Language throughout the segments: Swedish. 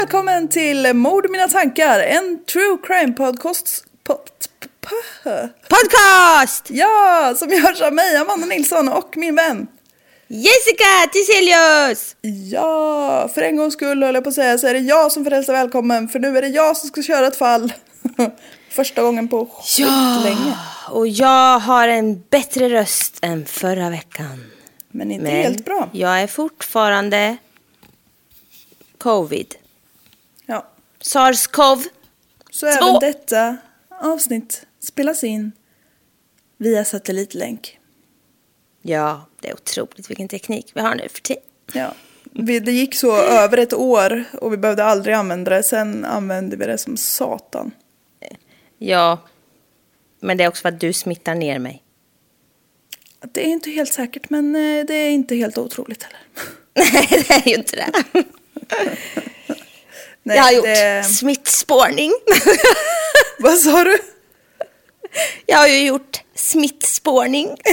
Välkommen till Mord i mina tankar, en true crime podcast. Podcast! ja, som görs av mig, Amanda Nilsson och min vän. Jessica Tiselius! Ja, för en gångs skull höll jag på att säga så är det jag som får hälsa välkommen för nu är det jag som ska köra ett fall. Första gången på skitlänge. Och jag har en bättre röst än förra veckan. Men inte Men helt bra. jag är fortfarande covid. Ja. Sars-cov. Så även detta avsnitt spelas in via satellitlänk. Ja, det är otroligt vilken teknik vi har nu för tiden. Ja. Det gick så över ett år och vi behövde aldrig använda det. Sen använde vi det som satan. Ja, men det är också för att du smittar ner mig. Det är inte helt säkert men eh, det är inte helt otroligt heller. Nej, det är ju inte det. Nej, jag har gjort det- smittspårning. Vad sa du? jag har ju gjort smittspårning.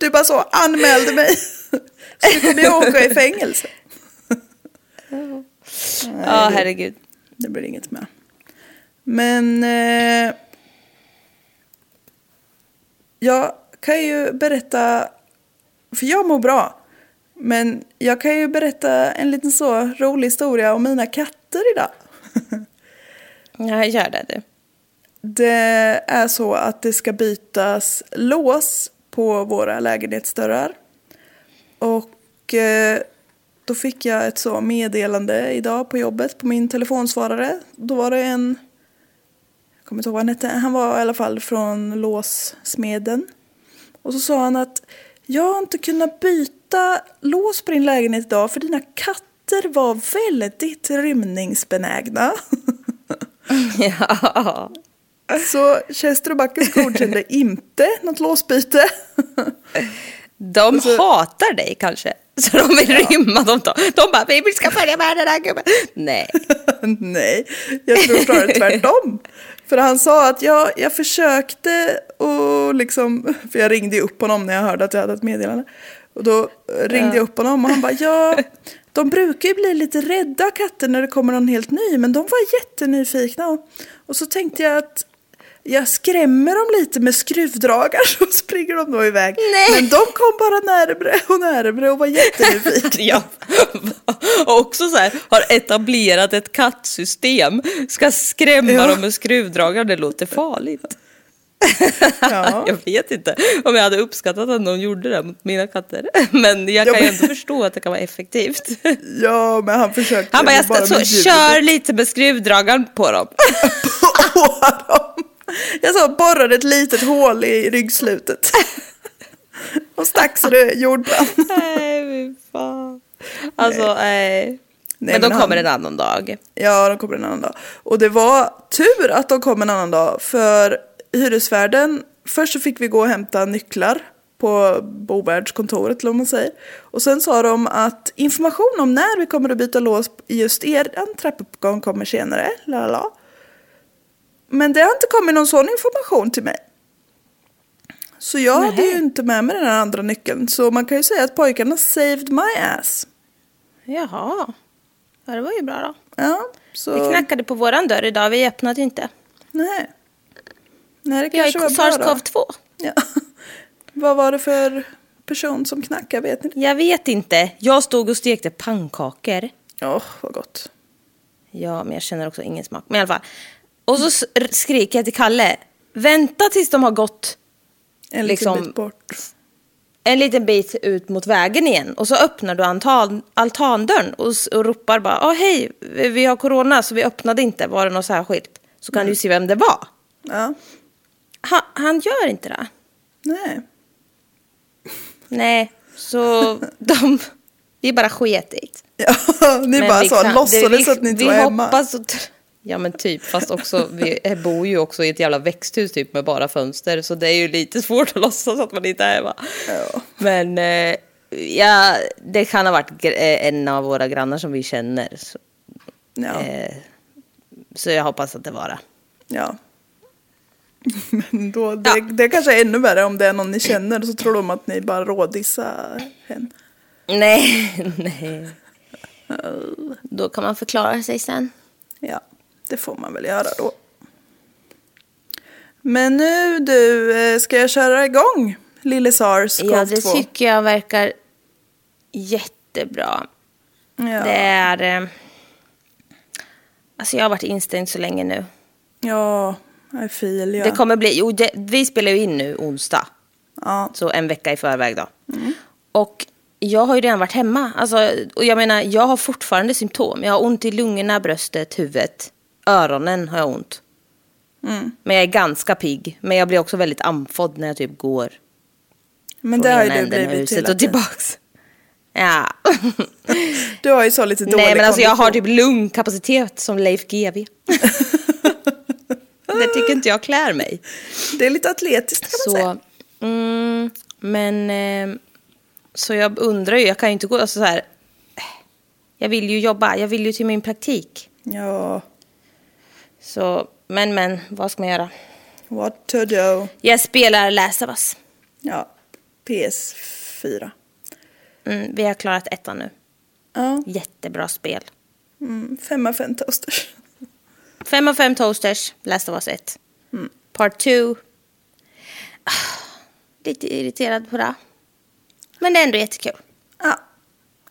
Du bara så anmälde mig. Så nu kommer jag åka i fängelse. Ja, herregud. Det blir inget med. Men eh, jag kan ju berätta, för jag mår bra. Men jag kan ju berätta en liten så rolig historia om mina katter idag. Ja, gör det du. Det är så att det ska bytas lås på våra lägenhetsdörrar. Och eh, då fick jag ett så meddelande idag på jobbet på min telefonsvarare. Då var det en, jag kommer inte ihåg vad han hette, han var i alla fall från låssmeden. Och så sa han att jag har inte kunnat byta lås på din lägenhet idag för dina katter var väldigt rymningsbenägna. Ja. Så Chester och Backes godkände inte något låsbyte. De hatar dig kanske. Så de vill rymma. De, de bara, vi ska följa med den här gubben. Nej. Nej, jag tror snarare tvärtom. För han sa att jag, jag försökte och liksom, för jag ringde ju upp honom när jag hörde att jag hade ett meddelande. Och då ringde jag upp honom och han bara, ja, de brukar ju bli lite rädda katter när det kommer någon helt ny, men de var jättenyfikna. Och så tänkte jag att jag skrämmer dem lite med skruvdragar så springer de då iväg. Nej. Men de kom bara närmre och närmre och var jättenyfikna. Ja. Och också så här, har etablerat ett kattsystem. Ska skrämma Ja. dem med skruvdragare, det låter farligt. Ja. Jag vet inte om jag hade uppskattat att någon gjorde det mot mina katter. Men jag Ja, kan ju men- ändå förstå att det kan vara effektivt. Ja, men han försökte Han bara, jag bara så, kör lite med skruvdragaren på dem. på dem. Jag sa borrade ett litet hål i ryggslutet. Och stack så det jordbrann. Nej, fy fan. Alltså, nej. Nej, men de han- kommer en annan dag. Ja, de kommer en annan dag. Och det var tur att de kom en annan dag. För hyresvärden, först så fick vi gå och hämta nycklar på bovärdskontoret eller vad man säger. Och sen sa de att information om när vi kommer att byta lås i just er trappuppgång kommer senare. Lalala. Men det har inte kommit någon sån information till mig. Så jag hade ju inte med mig den här andra nyckeln. Så man kan ju säga att pojkarna saved my ass. Jaha. Ja, det var ju bra då. Ja, så... Det knackade på våran dörr idag, vi öppnade inte. Nej. Nej, det Jag kanske var är bra då. SARS-CoV-2. Ja. Vad var det för person som knackade? Vet ni? Jag vet inte. Jag stod och stekte pannkakor. Åh, vad gott. Ja, men jag känner också ingen smak. Men i alla fall. Och så skriker jag till Kalle. Vänta tills de har gått En Liksom- liten bit bort. en liten bit ut mot vägen igen. Och så öppnar du altan, altandörren och, och ropar bara. Åh hej, vi har corona så vi öppnade inte. Var det något särskilt? Så kan du ju se vem det var. Ja. Han, han gör inte det. Nej. Nej, så de... Vi bara sket i det. Ja, ni Men bara vi så kan- låtsades att ni inte var hemma. hoppas och Ja men typ, fast också, vi bor ju också i ett jävla växthus typ med bara fönster. Så det är ju lite svårt att låtsas att man inte är hemma. Ja. Men eh, ja, det kan ha varit eh, en av våra grannar som vi känner. Så, Ja. eh, så jag hoppas att det var det. ja. Men då, det, det kanske är ännu värre om det är någon ni känner så tror de att ni bara rådissar henne. Nej, nej. Då kan man förklara sig sen. Det får man väl göra då. Men nu du, eh, ska jag köra igång Lille Sars Ja, det 2? tycker jag verkar jättebra. Ja. Det är... Eh, alltså jag har varit instängd så länge nu. Ja, I feel ja. Det kommer bli... Jo, det, vi spelar ju in nu onsdag. Ja, Så en vecka i förväg då. Och jag har ju redan varit hemma. Alltså, och jag menar, jag har fortfarande symptom. Jag har ont i lungorna, bröstet, huvudet. Öronen har jag ont. Men jag är ganska pigg. Men jag blir också väldigt andfådd när jag typ går men det har ju du blivit hela och tillbaks. Ja. Du har ju så lite dålig Nej men alltså jag har typ lungkapacitet som Leif GW. det tycker inte jag klär mig. Det är lite atletiskt kan man säga. Så, mm, men eh, så jag undrar ju, jag kan ju inte gå, alltså så här. Jag vill ju jobba, jag vill ju till min praktik. Ja, Så, men men, vad ska man göra? what to do. Jag spelar Last of Us. Ja, PS4. Mm, vi har klarat ettan nu. Ja, Jättebra spel. mm, fem av fem toasters. Fem av fem toasters, Last of Us 1. Part 2. Ah, Lite irriterad på det. Men det är ändå jättekul. Ja,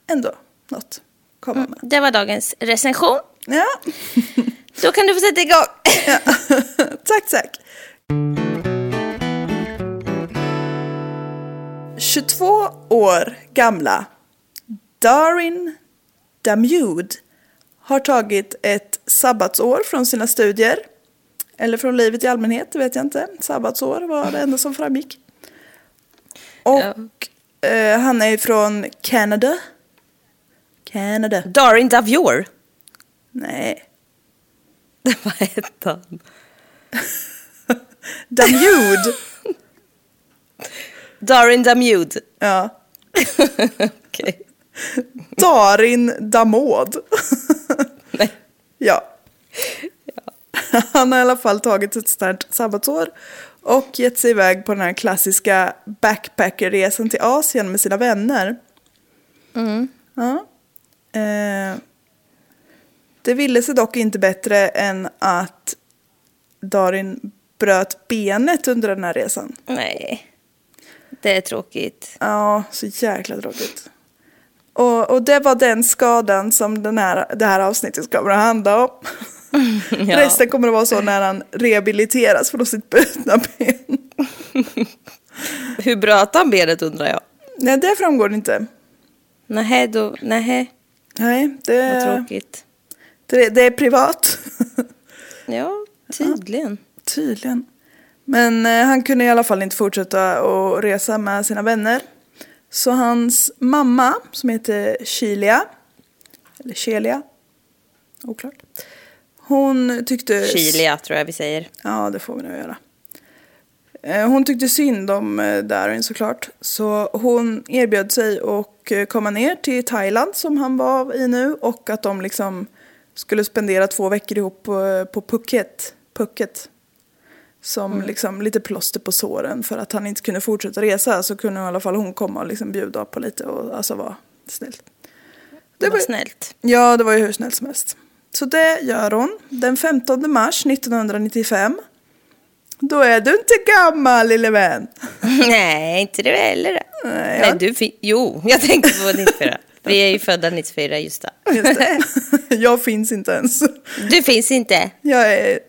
ändå något komma med. Det var dagens recension. Ja, Då kan du få sätta igång. ja. tack tack. 22 år gamla Darin Damude har tagit ett sabbatsår från sina studier. Eller från livet i allmänhet, det vet jag inte. Sabbatsår var det enda som framgick. Och eh, han är från Canada. Canada. Darin Davior. Nej. Vad hette han? Damude. Darin Damude. ja. Okej. Darin Damod. Nej. ja. Han har i alla fall tagit ett starkt sabbatsår och gett sig iväg på den här klassiska backpackerresan till Asien med sina vänner. Ja. Eh, det ville sig dock inte bättre än att Darin bröt benet under den här resan. Nej. Det är tråkigt. Ja, så jäkla tråkigt. Och, och det var den skadan som den här, det här avsnittet kommer att handla om. Ja. Resten kommer att vara så när han rehabiliteras från sitt brutna ben. Hur bröt han benet undrar jag? Nej, det framgår inte. Nähä, då. Nej, Vad det, tråkigt. Det, det är privat. Ja, tydligen. Tydligen. Men eh, han kunde i alla fall inte fortsätta att resa med sina vänner. Så hans mamma, som heter Chilia, eller Celia. Oklart. Hon tyckte... Chilia tror jag vi säger. Ja, det får vi nog göra. Eh, Hon tyckte synd om eh, Darin såklart. Så hon erbjöd sig att eh, komma ner till Thailand som han var i nu. Och att de liksom skulle spendera två veckor ihop på, på Phuket. Phuket. Som liksom lite plåster på såren. För att han inte kunde fortsätta resa så kunde i alla fall hon komma och liksom bjuda på lite och alltså vara snällt. Det var ju- snällt. Ja, det var ju hur snällt som helst. Så det gör hon. Den 15 mars 1995. Då är du inte gammal lille vän. Nej, inte det heller. Nej, Nej, du fin- Jo, jag tänkte på 94. Vi är ju födda 94, just det. Just det. Jag finns inte ens. Du finns inte. Jag är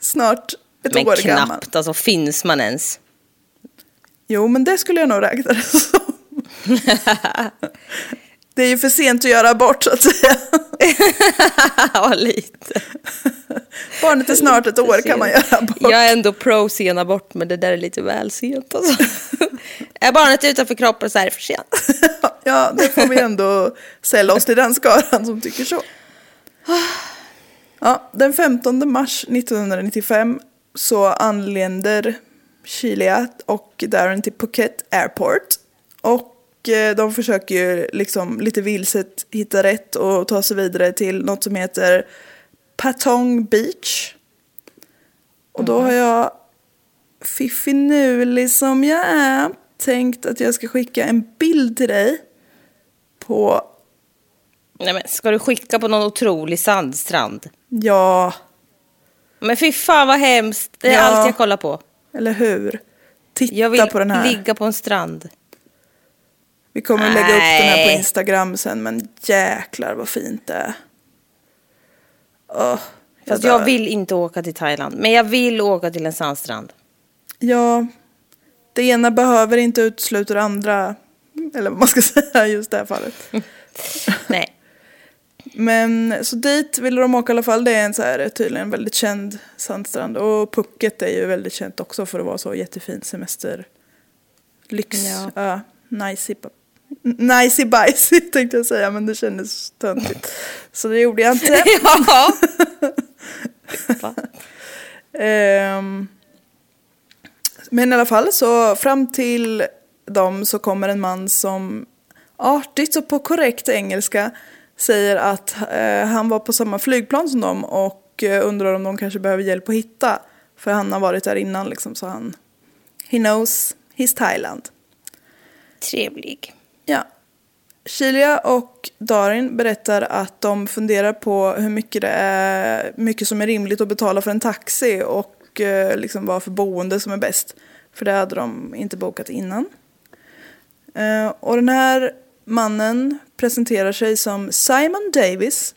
snart ett Men år knappt, gammal. alltså finns man ens? Jo, men det skulle jag nog räkna det som. Det är ju för sent att göra abort så att säga. ja, lite. Barnet är snart ett år kan man göra abort. Jag är ändå pro sen abort, men det där är lite väl sent alltså. Är barnet utanför kroppen så är det för sent. Ja, det får vi ändå sälla oss till den skaran som tycker så. Ja, den 15 mars 1995 så anländer Chilia och Darren till Phuket Airport. Och de försöker ju liksom lite vilset hitta rätt och ta sig vidare till något som heter Patong Beach. Och då har jag fiffinulig som jag är tänkt att jag ska skicka en bild till dig på, Nej, men ska du skicka på någon otrolig sandstrand? ja, Men fy fan vad hemskt. Det är Ja. allt jag kollar på. eller hur? Titta Jag vill på den här. ligga på en strand. Vi kommer att lägga upp den här på. Instagram sen, men jäklar vad fint det är. Åh, Fast dör. jag vill inte åka till Thailand. Men jag vill åka till en sandstrand. Ja, det ena behöver inte utesluta det andra. Eller vad man ska säga just det här fallet. Nej. Men så dit ville de åka i alla fall. Det är en så här, tydligen väldigt känd sandstrand. Och Phuket är ju väldigt känt också för att vara så jättefin semester. Lyx. Ja. Ja. Nicey. Nicey bajsy tänkte jag säga men det kändes töntigt. Så det gjorde jag inte. ja. Ehm, men i alla fall så fram till dem så kommer en man som artigt och på korrekt engelska säger att eh, han var på samma flygplan som dem och eh, undrar om de kanske behöver hjälp att hitta. För han har varit där innan liksom så han... He knows his Thailand. Trevlig. Ja. Kilia och Darin berättar att de funderar på hur mycket det är mycket som är rimligt att betala för en taxi och eh, liksom vad för boende som är bäst. För det hade de inte bokat innan. Eh, och den här mannen presenterar sig som Simon Davis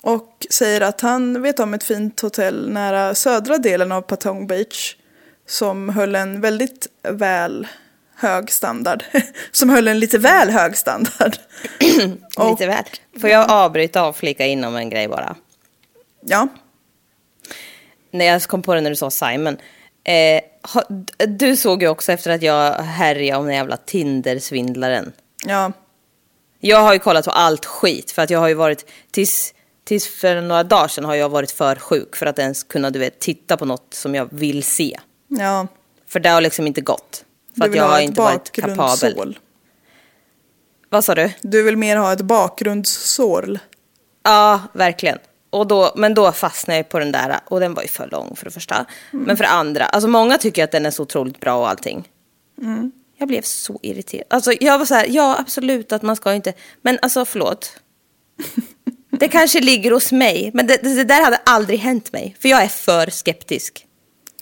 och säger att han vet om ett fint hotell nära södra delen av Patong Beach som höll en väldigt väl hög standard. som höll en lite väl hög standard. Och- Lite väl. Får jag avbryta och flika in om en grej bara? Ja, När jag kom på det när du sa Simon. Eh, ha, du såg ju också efter att jag härjade om den jävla Tinder-svindlaren. ja, Jag har ju kollat på allt skit för att jag har ju varit tills, tills för några dagar sedan har jag varit för sjuk för att ens kunna du vet, titta på något som jag vill se. ja. För det har liksom inte gått. För Du att vill jag ha har inte varit kapabel. Vad sa du? Du vill mer ha ett bakgrundssål. Ja, verkligen. Och då, men då fastnade jag på den där och den var ju för lång för det första. Men för det andra, alltså många tycker att den är så otroligt bra och allting. Jag blev så irriterad. Alltså jag var så här, ja absolut att man ska inte, men alltså förlåt. Det kanske ligger hos mig, men det, det där hade aldrig hänt mig. För jag är för skeptisk.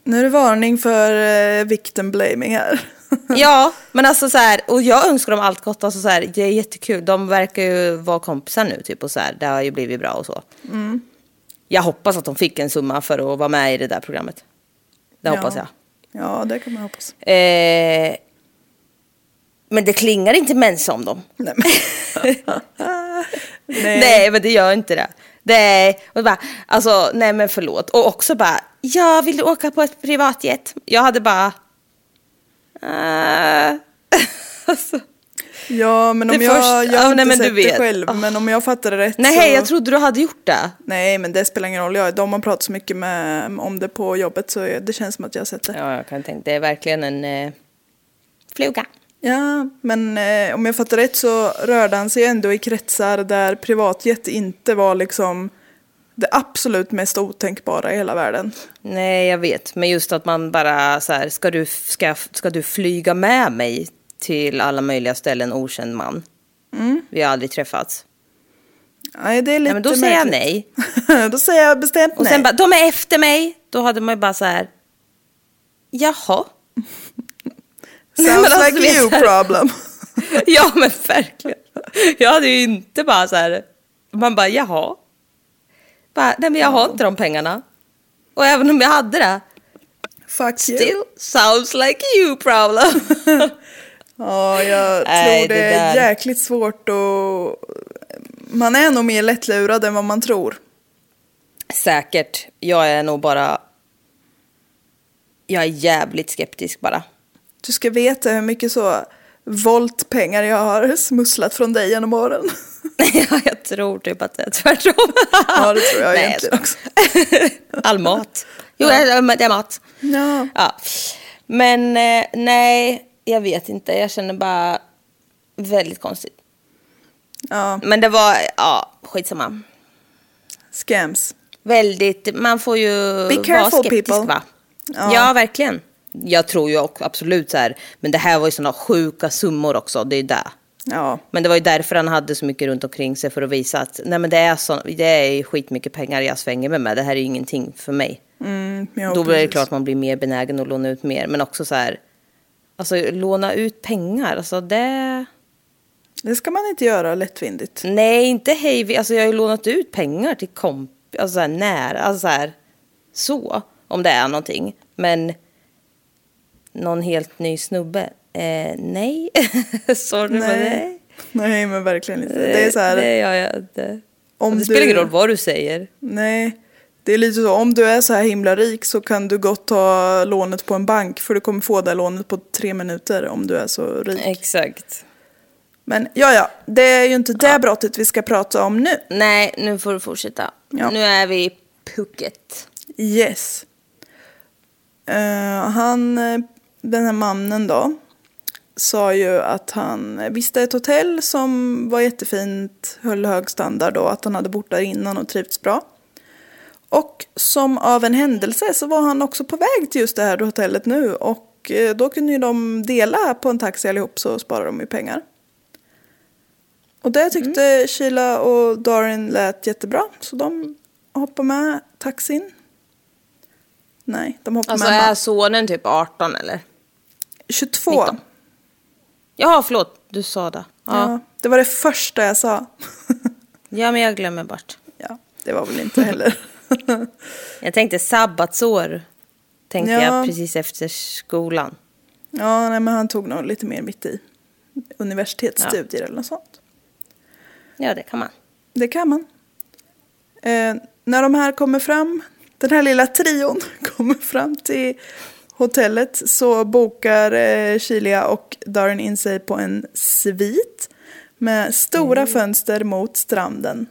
Nu är det varning för eh, victim blaming här. Ja, men alltså så här, och jag önskar dem allt gott. Alltså så här, det är jättekul. De verkar ju vara kompisar nu, typ och så här. Det har ju blivit bra och så. Jag hoppas att de fick en summa för att vara med i det där programmet. Det hoppas ja. jag. Ja, det kan man hoppas. Eh, men det klingar inte mens om dem. Nej, men. Nej. Nej, men det gör inte det. Nej, och bara, alltså, nej men förlåt. Och också bara, jag vill du åka på ett privatjet? Jag hade bara, äh. alltså, Ja, men om Det jag, första- jag har ja, inte sett det vet. själv. Ah. Men om jag fattar det rätt Nej, så... jag trodde du hade gjort det. Nej, men det spelar ingen roll. Jag, de har pratat så mycket med, om det på jobbet så det känns som att jag har sett det. Ja, jag kan tänka. Det är verkligen en eh, fluga. Ja, men eh, om jag fattar rätt så rörde han sig ändå i kretsar där privatjet inte var liksom det absolut mest otänkbara i hela världen. Nej, jag vet. Men just att man bara så här, ska du, ska, ska du flyga med mig till alla möjliga ställen, okänd man? Vi har aldrig träffats. Nej, det är lite Nej, men då säger jag nej. då säger jag bestämt Och nej. sen bara, de är efter mig. Då hade man ju bara så här, jaha. Sounds alltså, like you problem. Ja, men verkligen. Jag hade ju inte bara så här, man bara, jaha. Bara, nej, men jag har inte de pengarna. Och även om jag hade det, Fuck you. still sounds like you problem. Ja, jag Nej, tror det, det är där. jäkligt svårt att... Man är nog mer lättlurad än vad man tror. Säkert. Jag är nog bara... Jag är jävligt skeptisk bara. Du ska veta hur mycket så voltpengar jag har smusslat från dig genom åren. ja, jag tror typ att det är tvärtom. Ja, det tror jag Nej, egentligen också. All mat. Jo, det är- det är mat. Ja. Ja. Men eh, nej, jag vet inte. Jag känner bara väldigt konstigt. ja, Men det var, ja, skitsamma. scams. Väldigt, man får ju Be vara careful, skeptisk people. va? Ja. Ja. verkligen. Jag tror ju också absolut så här, men det här var ju sådana sjuka summor också, det är det. Ja, Men det var ju därför han hade så mycket runt omkring sig för att visa att nej men det är, så, det är skitmycket pengar jag svänger mig med, det här är ju ingenting för mig. mm, ja Då blir det klart man blir mer benägen att låna ut mer, men också så här, alltså låna ut pengar, alltså det... Det ska man inte göra lättvindigt. Nej, inte hej, alltså jag har ju lånat ut pengar till komp, alltså så här nära, alltså så här, så, om det är någonting. Men någon helt ny snubbe, eh, nej, sorry men Nej. nej. Nej, men verkligen inte. Det är så här, Det gör jag inte. Om det spelar ingen roll vad du säger. nej. Det är lite så, om du är så här himla rik så kan du gott ta lånet på en bank för du kommer få det lånet på tre minuter om du är så rik. Exakt. Men ja, ja, det är ju inte det brottet vi ska prata om nu. Nej, nu får du fortsätta. Ja. Nu är vi i pucket. Yes. Eh, han, eh, den här mannen då, sa ju att han visste ett hotell som var jättefint, höll hög standard och att han hade bott där innan och trivts bra. Och som av en händelse så var han också på väg till just det här hotellet nu och eh, då kunde ju de dela på en taxi allihop så sparar de ju pengar. Och det tyckte Sheila och Darin lät jättebra så de hoppade med taxin. Nej, de hoppade Alltså med är man- sonen typ 18 eller? 22. 19. Jaha, förlåt. Du sa det. Ja. Ja. det var det första jag sa. ja, men jag glömmer bort. ja, det var väl inte heller. Jag tänkte sabbatsår. Tänkte Ja. jag precis efter skolan. ja, nej, men han tog nog lite mer mitt i universitetsstudier eller något sånt. Ja, det kan man. Det kan man. Eh, när de här kommer fram, den här lilla trion kommer fram till hotellet så bokar eh, Chilia och Darin in sig på en svit med stora fönster mot stranden.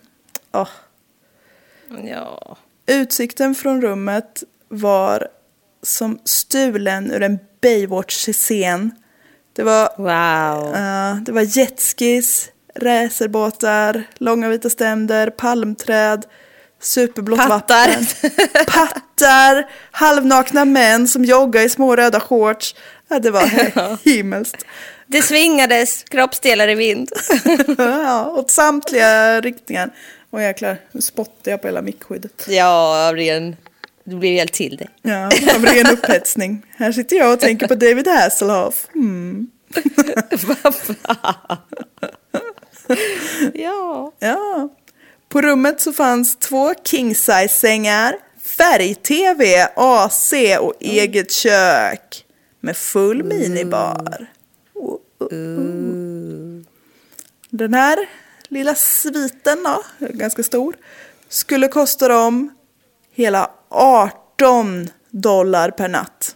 Åh. Ja. Utsikten från rummet var som stulen ur en Baywatch-scen. Det var, Wow. eh, det var jetskis, racerbåtar, långa vita ständer, palmträd, superblått Pattar. vatten. Pattar, halvnakna män som joggar i små röda shorts. Ja, det var himmelskt. Det svingades kroppsdelar i vind. ja, åt samtliga riktningar. Och jäklar, nu spottar jag på hela mickskyddet. ja, av ren... Du blir helt till det. Ja, av ren upphetsning. Här sitter jag och tänker på David Hasselhoff. Mm. ja. Ja. På rummet så fanns två king size sängar, färg-tv, AC och eget kök. Med full minibar. Oh, oh, oh. Den här lilla sviten då, ganska stor, skulle kosta dem hela 18 dollar per natt.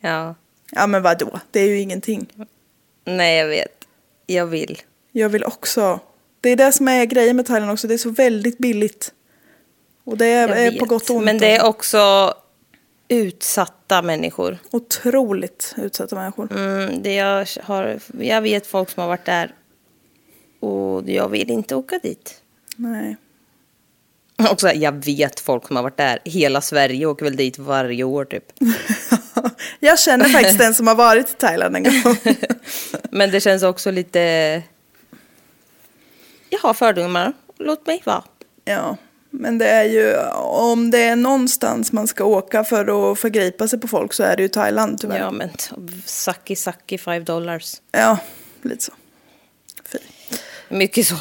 Ja. Ja men vadå, det är ju ingenting. Nej, jag vet. Jag vill. Jag vill också. Det är det som är grejen med Thailand också, det är så väldigt billigt. Och det är, är på gott och ont. Men det är också utsatta människor. Otroligt utsatta människor. Mm, det jag, har, jag vet folk som har varit där och jag vill inte åka dit. Nej. Också, jag vet folk som har varit där. Hela Sverige åker väl dit varje år typ. Jag känner faktiskt en som har varit i Thailand en gång. Men det känns också lite... Jag har fördomar. Låt mig vara. Ja, men det är ju om det är någonstans man ska åka för att förgripa sig på folk så är det ju Thailand tyvärr. Ja, men sucky sucky five dollars. Ja, lite så. Fy. Mycket så.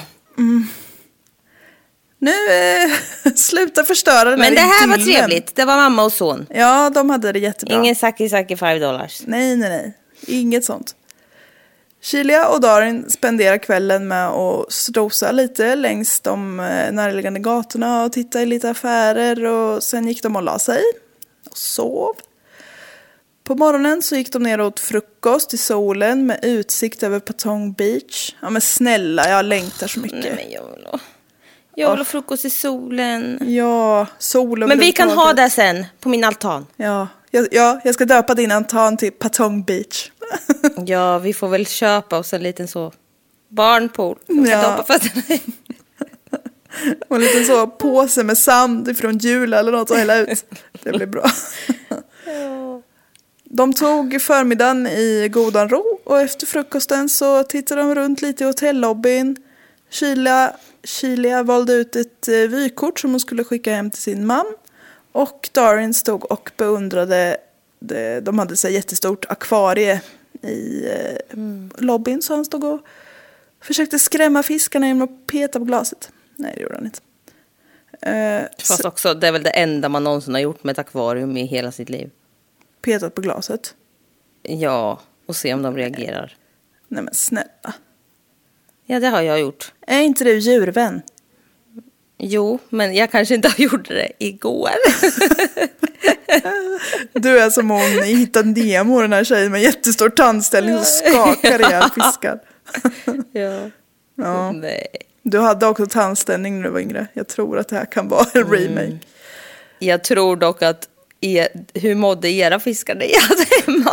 Nu, eh, sluta förstöra den Men det här var trevligt. Det var mamma och son. Ja, de hade det jättebra. Ingen sucky sucky five dollars. Nej, nej, nej. Inget sånt. Shilia och Darin spenderar kvällen med att strosa lite längs de eh, närliggande gatorna och titta i lite affärer och sen gick de och la sig och sov. På morgonen så gick de ner och åt frukost i solen med utsikt över Patong Beach. Ja men snälla, jag längtar så mycket. Nej, men jag vill ha... Jag vill ha frukost i solen. Ja, sol Men vi kan ha det sen, på min altan. Ja, jag, ja, jag ska döpa din altan till Patong Beach. Ja, vi får väl köpa oss en liten så barnpool. Kan Ja. doppa fötterna i. Och en liten så påse med sand ifrån Jula eller något och hälla ut. Det blir bra. De tog förmiddagen i godan ro och efter frukosten så tittade de runt lite i hotellobbyn. Sheila valde ut ett eh, vykort som hon skulle skicka hem till sin man. Och Darin stod och beundrade, det, de hade så här jättestort akvarie i eh, lobbyn så han stod och försökte skrämma fiskarna genom att peta på glaset. Nej, det gjorde han inte. Eh, Fast så, också, det är väl det enda man någonsin har gjort med ett akvarium i hela sitt liv. petat på glaset. Ja, och se om de reagerar. Nej men snälla. Ja, det har jag gjort. Är inte du djurvän? Jo, men jag kanske inte har gjort det igår. Du är som hon i Hitta Nemo, den här tjejen med jättestor tandställning som skakar ihjäl fiskar. ja. Ja. Nej. Du hade också tandställning när du var yngre. Jag tror att det här kan vara en remake. Jag tror dock att e hur mådde era fiskar när jag hade hemma?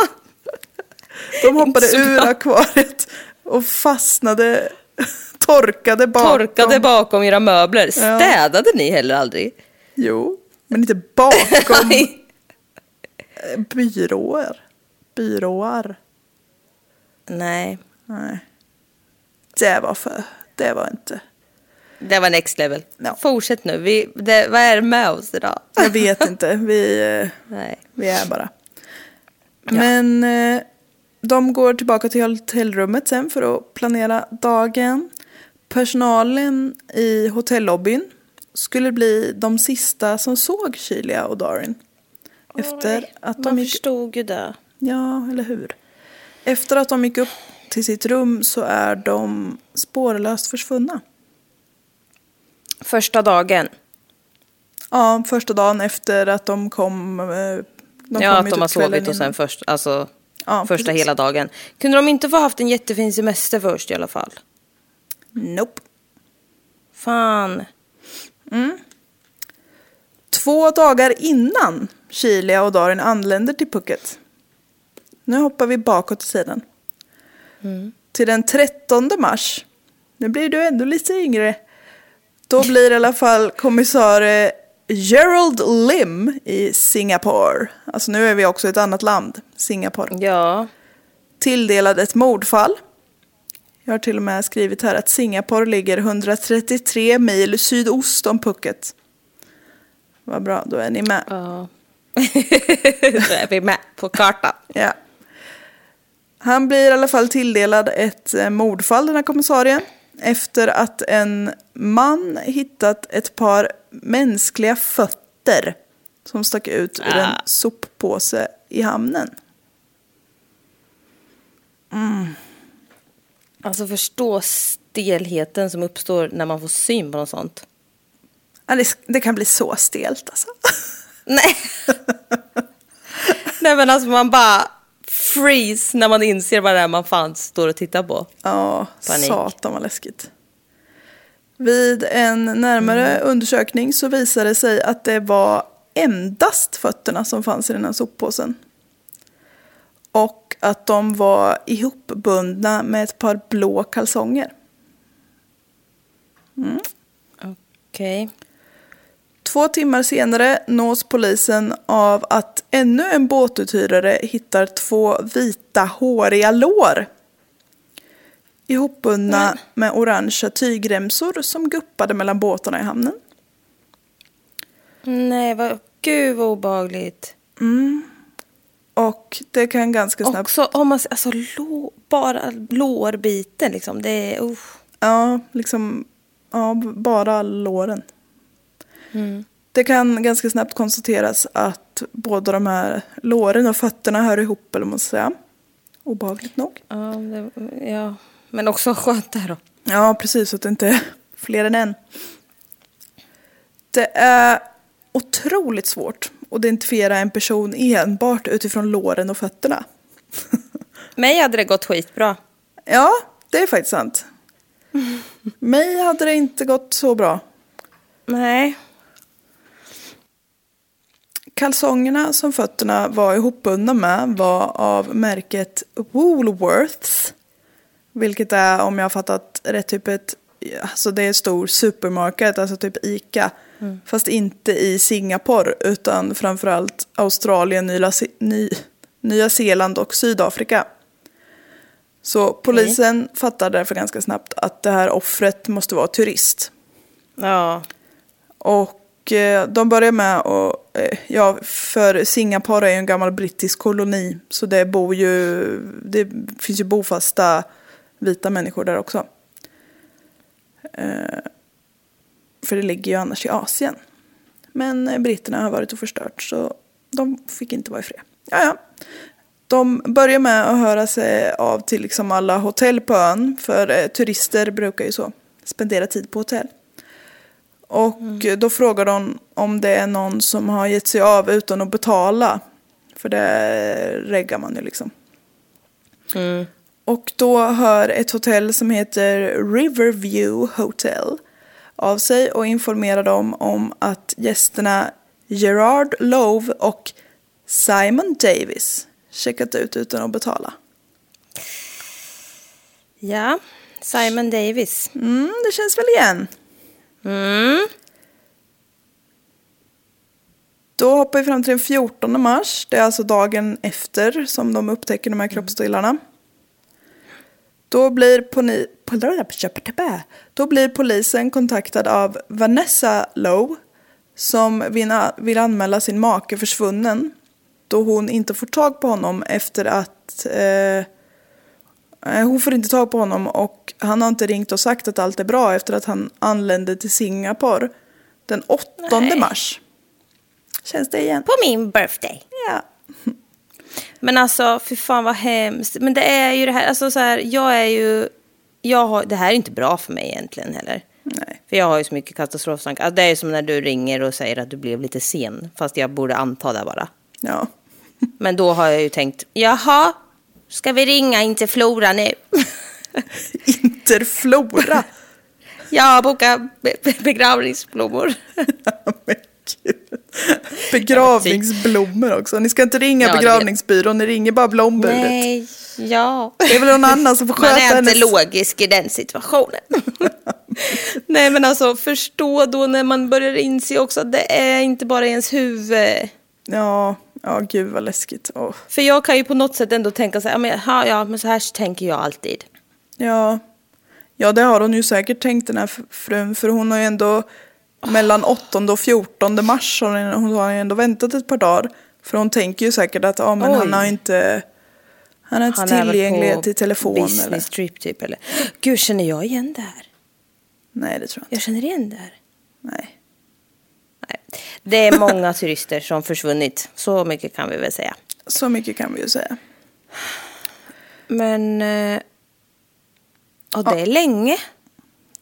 De hoppade ur akvariet och fastnade, torkade bakom. Torkade bakom era möbler. Städade ni heller aldrig? Jo, men inte bakom byråer. Byråar. Nej, Nej. Det var för, det var inte. det var next level. Ja. Fortsätt nu. Vi, det, vad är det med oss idag? Jag vet inte, vi, eh, Nej. vi är bara. Men eh, de går tillbaka till hotellrummet sen för att planera dagen. Personalen i hotellobbyn skulle bli de sista som såg Kylia och Darin. Efter att de Man gick förstod ju det. Ja, eller hur? Efter att de gick upp till sitt rum så är de spårlöst försvunna. Första dagen. Ja, första dagen efter att de kom. eh, De ja, kom att de har sovit och sen först, alltså Ja, första precis. hela dagen. Kunde de inte få haft en jättefin semester först i alla fall? Nope. Fan. Två dagar innan Chilia och Darin anländer till Phuket. Nu hoppar vi bakåt i tiden. Till den 13 mars. Nu blir du ändå lite yngre. Då blir i alla fall kommissarie Gerald Lim i Singapore. Alltså nu är vi också i ett annat land, Singapore. Ja. Tilldelad ett mordfall. Jag har till och med skrivit här att Singapore ligger 133 mil sydost om Phuket. Vad bra, då är ni med. ja. Då är vi med på kartan. Ja. Han blir i alla fall tilldelad ett eh, mordfall, den här kommissarien. Efter att en man hittat ett par mänskliga fötter som stack ut ur en Ah. soppåse i hamnen. Alltså förstå stelheten som uppstår när man får syn på något sånt. Ja, det, det kan bli så stelt alltså. Nej. Nej men alltså man bara freeze när man inser vad det är man fan står och tittar på. Ja, Panik. satan vad läskigt. Vid en närmare Mm. undersökning så visade det sig att det var endast fötterna som fanns i den här soppåsen. Och att de var ihopbundna med ett par blå kalsonger. Okej. Två timmar senare nås polisen av att ännu en båtuthyrare hittar två vita håriga lår. Ihopbundna med orangea tygremsor som guppade mellan båtarna i hamnen. Nej, vad, gud vad obehagligt. Och det kan ganska snabbt... Också om man, alltså lå, bara lårbiten liksom. Det är, uh. Ja, liksom... Ja, bara låren. Det kan ganska snabbt konstateras att båda de här låren och fötterna hör ihop, eller man ska säga. Obehagligt nog. Ja, det, ja. Men också skönt där då. Ja, precis. Så att det inte är fler än en. Det är otroligt svårt att identifiera en person enbart utifrån låren och fötterna. Mig hade det gått skitbra. Ja, det är faktiskt sant. Mig hade det inte gått så bra. Nej. Kalsongerna som fötterna var ihopbundna med var av märket Woolworths. Vilket är, om jag har fattat rätt, typ ett, alltså det är en stor supermarket, alltså typ ICA. Fast inte i Singapore utan framförallt Australien, Nya, Ny, Nya Zeeland och Sydafrika. Så polisen fattar därför ganska snabbt att det här offret måste vara turist. Ja. Och eh, de börjar med att, eh, ja för Singapore är ju en gammal brittisk koloni. Så det bor ju, det finns ju bofasta vita människor där också. Eh, för det ligger ju annars i Asien. Men eh, britterna har varit och förstört så de fick inte vara i fred. Ja, ja. De börjar med att höra sig av till liksom alla hotell på ön. För eh, turister brukar ju så spendera tid på hotell. Och då frågar de om det är någon som har gett sig av utan att betala. För det reggar man ju liksom. Och då hör ett hotell som heter Riverview Hotel av sig och informerar dem om att gästerna Gerard Love och Simon Davis checkat ut utan att betala. Ja. Simon Davis. Mm, det känns väl igen. Mm. Då hoppar vi fram till den 14 mars. Det är alltså dagen efter som de upptäcker de här kroppsdelarna. Då blir, poni- då blir polisen kontaktad av Vanessa Lowe som vill anmäla sin make försvunnen då hon inte får tag på honom efter att eh, hon får inte tag på honom och han har inte ringt och sagt att allt är bra efter att han anlände till Singapore den 8 Nej. mars. Känns det igen? På min birthday. Ja. Men alltså, för fan vad hemskt. Men det är ju det här, alltså så här, jag är ju, jag har, det här är inte bra för mig egentligen heller. Nej. För jag har ju så mycket katastroftankar. Alltså, det är som när du ringer och säger att du blev lite sen, fast jag borde anta det bara. Ja. Men då har jag ju tänkt, jaha, ska vi ringa in till Flora nu? Interflora. ja, boka be- be- begravningsblommor. Begravningsblommor också. Ni ska inte ringa Ja, begravningsbyrån, ni ringer bara blombudet. Nej, ja. Det är väl någon annan som får Man sköta är inte hennes... logisk i den situationen. Nej men alltså förstå då när man börjar inse också att det är inte bara ens huvud. Ja, ja gud vad läskigt. Åh. För jag kan ju på något sätt ändå tänka så här, men, ja, ja men så här tänker jag alltid. Ja. ja, det har hon ju säkert tänkt den här frun. För hon har ju ändå mellan 8 och 14 mars har hon, hon har ju ändå väntat ett par dagar. För hon tänker ju säkert att ja, men Oj. han har inte, han har inte Han är tillgänglighet till telefon. business Eller? trip typ eller. Gud känner jag igen det här? Nej, det tror jag inte. Jag känner igen det här. Nej. Nej. Det är många turister som försvunnit. Så mycket kan vi väl säga. Så mycket kan vi ju säga. Men... eh, Och det är länge.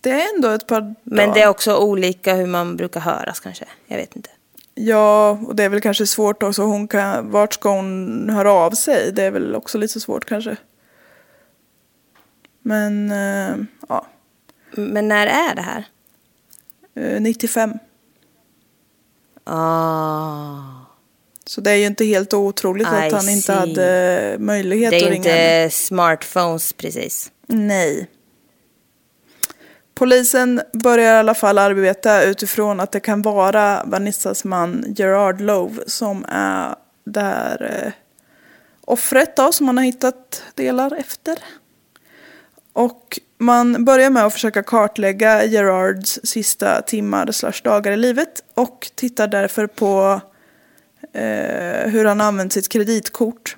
Det är ändå ett par dagar. Men det är också olika hur man brukar höras kanske. Jag vet inte. Ja, och det är väl kanske svårt också. Hon kan, vart ska hon höra av sig? Det är väl också lite svårt kanske. Men eh, ja, Men när är det här? eh, 95. Ah, Så det är ju inte helt otroligt I att han inte see. hade möjlighet det att är ringa inte henne. smartphones precis. Nej. Polisen börjar i alla fall arbeta utifrån att det kan vara Vanissas man Gerard Love som är det här eh, offret då, som man har hittat delar efter. Och man börjar med att försöka kartlägga Gerards sista timmar slash dagar i livet och tittar därför på eh, hur han använt sitt kreditkort.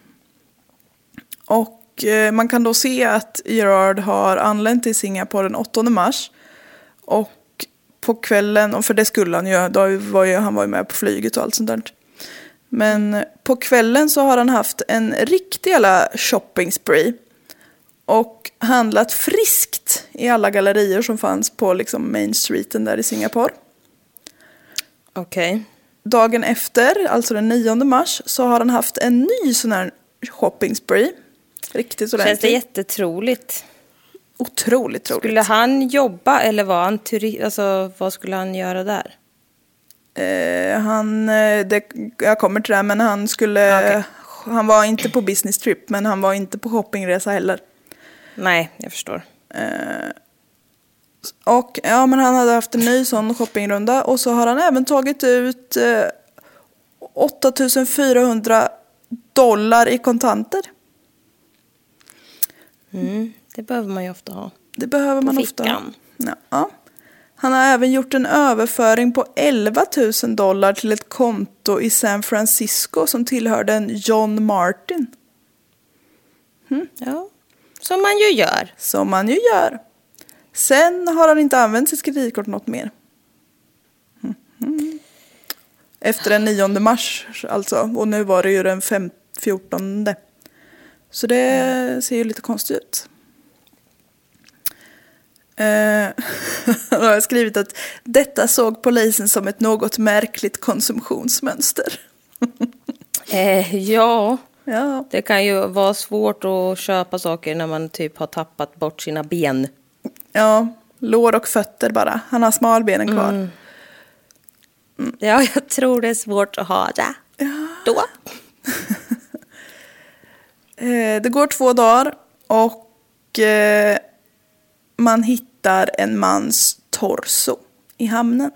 Och eh, man kan då se att Gerard har anlänt till Singapore den 8 mars. Och på kvällen, och för det skulle han ju, då var ju, han var ju med på flyget och allt sånt där. Men på kvällen så har han haft en riktig jävla shopping spree. Och handlat friskt i alla gallerier som fanns på liksom Main Streeten där i Singapore. Okej. Dagen efter, alltså den 9 mars, så har han haft en ny sån här shopping spree. Riktigt Känns det ordentligt. jättetroligt? Otroligt troligt. Skulle han jobba eller var han turist? Alltså vad skulle han göra där? Eh, han, eh, det, jag kommer till det, men han skulle... Okej. Han var inte på business trip, men han var inte på shoppingresa heller. Nej, jag förstår. Och ja, men han hade haft en ny sån shoppingrunda och så har han även tagit ut eh, 8400 dollar i kontanter. Mm, det behöver man ju ofta ha. Det behöver man ofta. fickan. Ja, ja. Han har även gjort en överföring på 11 000 dollar till ett konto i San Francisco som tillhörde en John Martin. Ja, som man ju gör. Som man ju gör. Sen har han inte använt sitt kreditkort något mer. Mhm. Efter den 9 mars alltså. Och nu var det ju den 5, 14. Så det ser ju lite konstigt ut. Eh, jag har skrivit att detta såg polisen som ett något märkligt konsumtionsmönster. Eh, ja, ja, det kan ju vara svårt att köpa saker när man typ har tappat bort sina ben. ja, lår och fötter bara. Han har smalbenen kvar. Ja, jag tror det är svårt att ha det. Då. Eh, det går två dagar och eh, man hittar en mans torso i hamnen.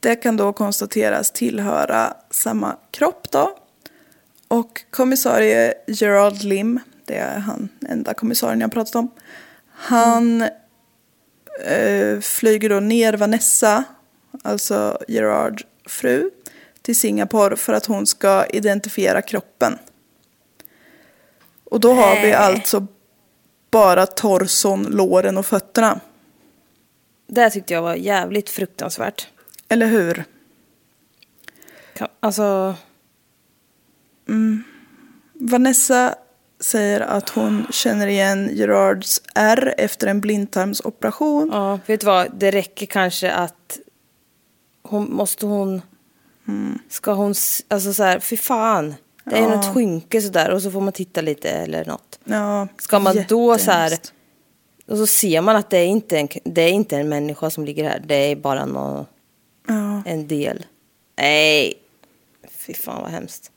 Det kan då konstateras tillhöra samma kropp då. Och kommissarie Gerard Lim, det är han enda kommissarien jag pratat om. Han eh, flyger då ner Vanessa, alltså Gerards fru, till Singapore för att hon ska identifiera kroppen. Och då har vi alltså bara torson, låren och fötterna. Det tyckte jag var jävligt fruktansvärt. Eller hur? Alltså, Vanessa säger att hon känner igen Gerards R efter en blindtarmsoperation. ja, vet du vad? Det räcker kanske att hon, måste hon, ska hon, alltså så här, fy fan. Det är Ja. något skynke sådär och så får man titta lite eller något. Ja, Ska man då så här, och så ser man att det är inte en, det är inte en människa som ligger här. Det är bara någon, Ja, en del. Nej, fy fan vad hemskt.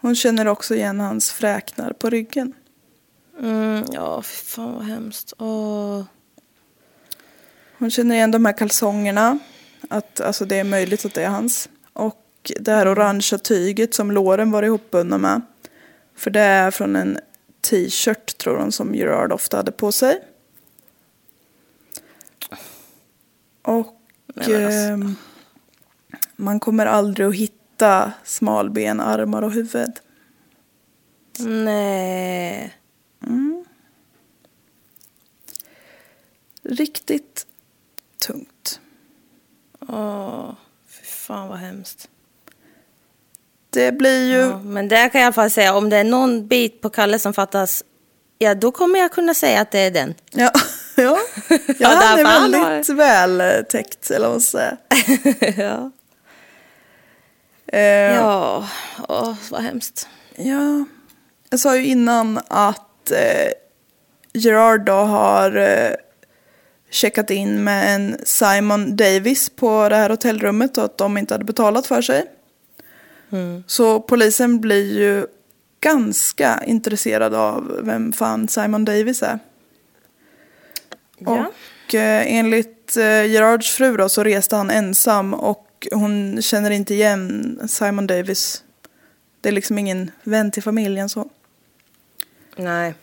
hon känner också igen hans fräknar på ryggen. Mm, ja, fy fan vad hemskt. Åh. Hon känner igen de här kalsongerna. Att alltså, det är möjligt att det är hans. Och det här orangea tyget som låren var ihopbundna med. För det är från en t-shirt tror hon som Gerard ofta hade på sig. Och alltså. ehm, man kommer aldrig att hitta smalben, armar och huvud. Nej. Riktigt tungt. Åh, fy fan vad hemskt. Det blir ju... Ja, men där kan jag i alla fall säga, om det är någon bit på Kalle som fattas, ja då kommer jag kunna säga att det är den. Ja, Ja, ja Ja, han är därför han väldigt vältäckt, eller vad man säga. ja. Eh, Ja, åh, vad hemskt. Ja, jag sa ju innan att eh, Gerard då har eh, checkat in med en Simon Davis på det här hotellrummet och att de inte hade betalat för sig. Så polisen blir ju ganska intresserad av vem fan Simon Davis är. Ja. Och eh, enligt eh, Gerards fru då så reste han ensam och hon känner inte igen Simon Davis. Det är liksom ingen vän till familjen så. Nej.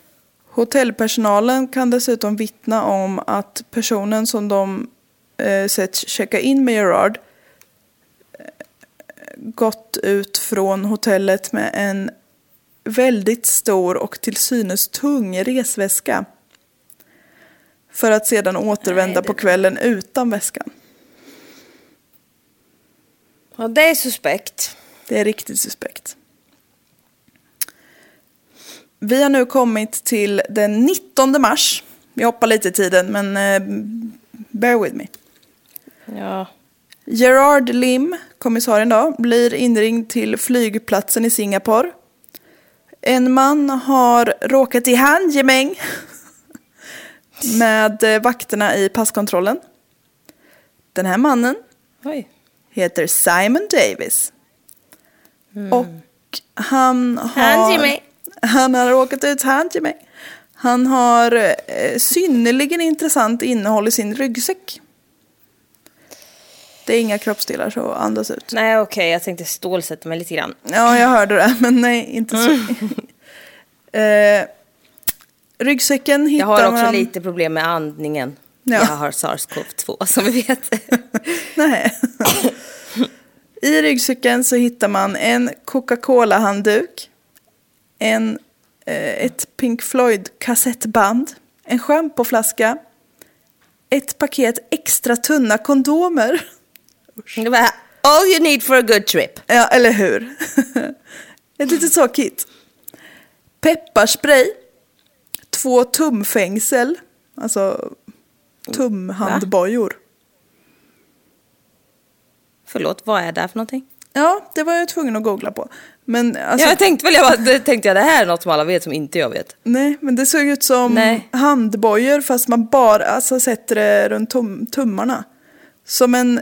Hotellpersonalen kan dessutom vittna om att personen som de eh, sett checka in med Gerard gått ut från hotellet med en väldigt stor och till synes tung resväska. För att sedan återvända det- på kvällen utan väskan. Ja, det är suspekt. Det är riktigt suspekt. Vi har nu kommit till den 19 mars. Vi hoppar lite i tiden, men eh, bear with me. Ja. Gerard Lim, kommissarien då, blir inringd till flygplatsen i Singapore. En man har råkat i handgemäng med eh, vakterna i passkontrollen. Den här mannen Oj. heter Simon Davis. Och han har... Handgemäng. Han har råkat ut handgemäng. Han har eh, synnerligen intressant innehåll i sin ryggsäck. Det är inga kroppsdelar så andas ut. Nej, okej, jag tänkte stålsätta mig lite grann. Ja, jag hörde det, men nej, inte så. eh, ryggsäcken hittar Jag har också man... lite problem med andningen. Ja. Jag har sars-cov-2 som vi vet. Nej. I ryggsäcken så hittar man en Coca-Cola-handduk, en, eh, ett Pink Floyd-kassettband, en schampoflaska, ett paket extra tunna kondomer. Det var all you need for a good trip. Ja, eller hur? Ett litet så kit. Pepparspray, två tumfängsel, alltså tumhandbojor. Förlåt, vad är det för någonting? Ja, det var jag tvungen att googla på. Men alltså, Ja, jag tänkte väl, jag bara, tänkte jag det här är något som alla vet som inte jag vet. Nej, men det såg ut som Nej. handbojor fast man bara alltså, sätter det runt tum tummarna. Som en,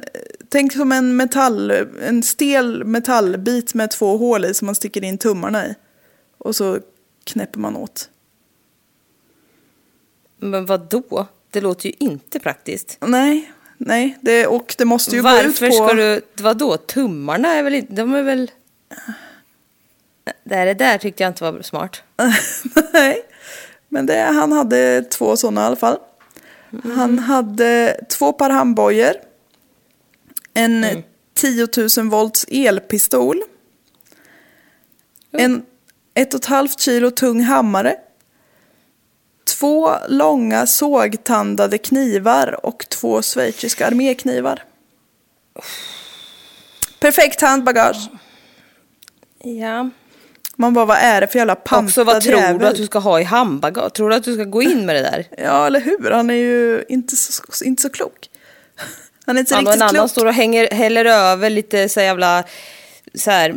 tänk som en metall, en stel metallbit med två hål i som man sticker in tummarna i. Och så knäpper man åt. Men vad då? Det låter ju inte praktiskt. Nej, nej, det, och det måste ju gå ut Varför på... ska du, vad då? Tummarna är väl inte, de är väl... Det här, det där tyckte jag inte var smart. Nej, men det, han hade två sådana i alla fall. Han hade två par handbojor. En 10 000 volts elpistol. En ett och ett halvt kilo tung hammare. Två långa sågtandade knivar och två schweiziska arméknivar. Perfekt handbagage. Ja. Man bara, vad är det för jävla pantad Också vad tror jävel? du att du ska ha i handbagage? Tror du att du ska gå in med det där? Ja, eller hur? Han är ju inte så, inte så klok. Han är inte Han och en riktigt annan klok. står och hänger, häller över lite så jävla så här,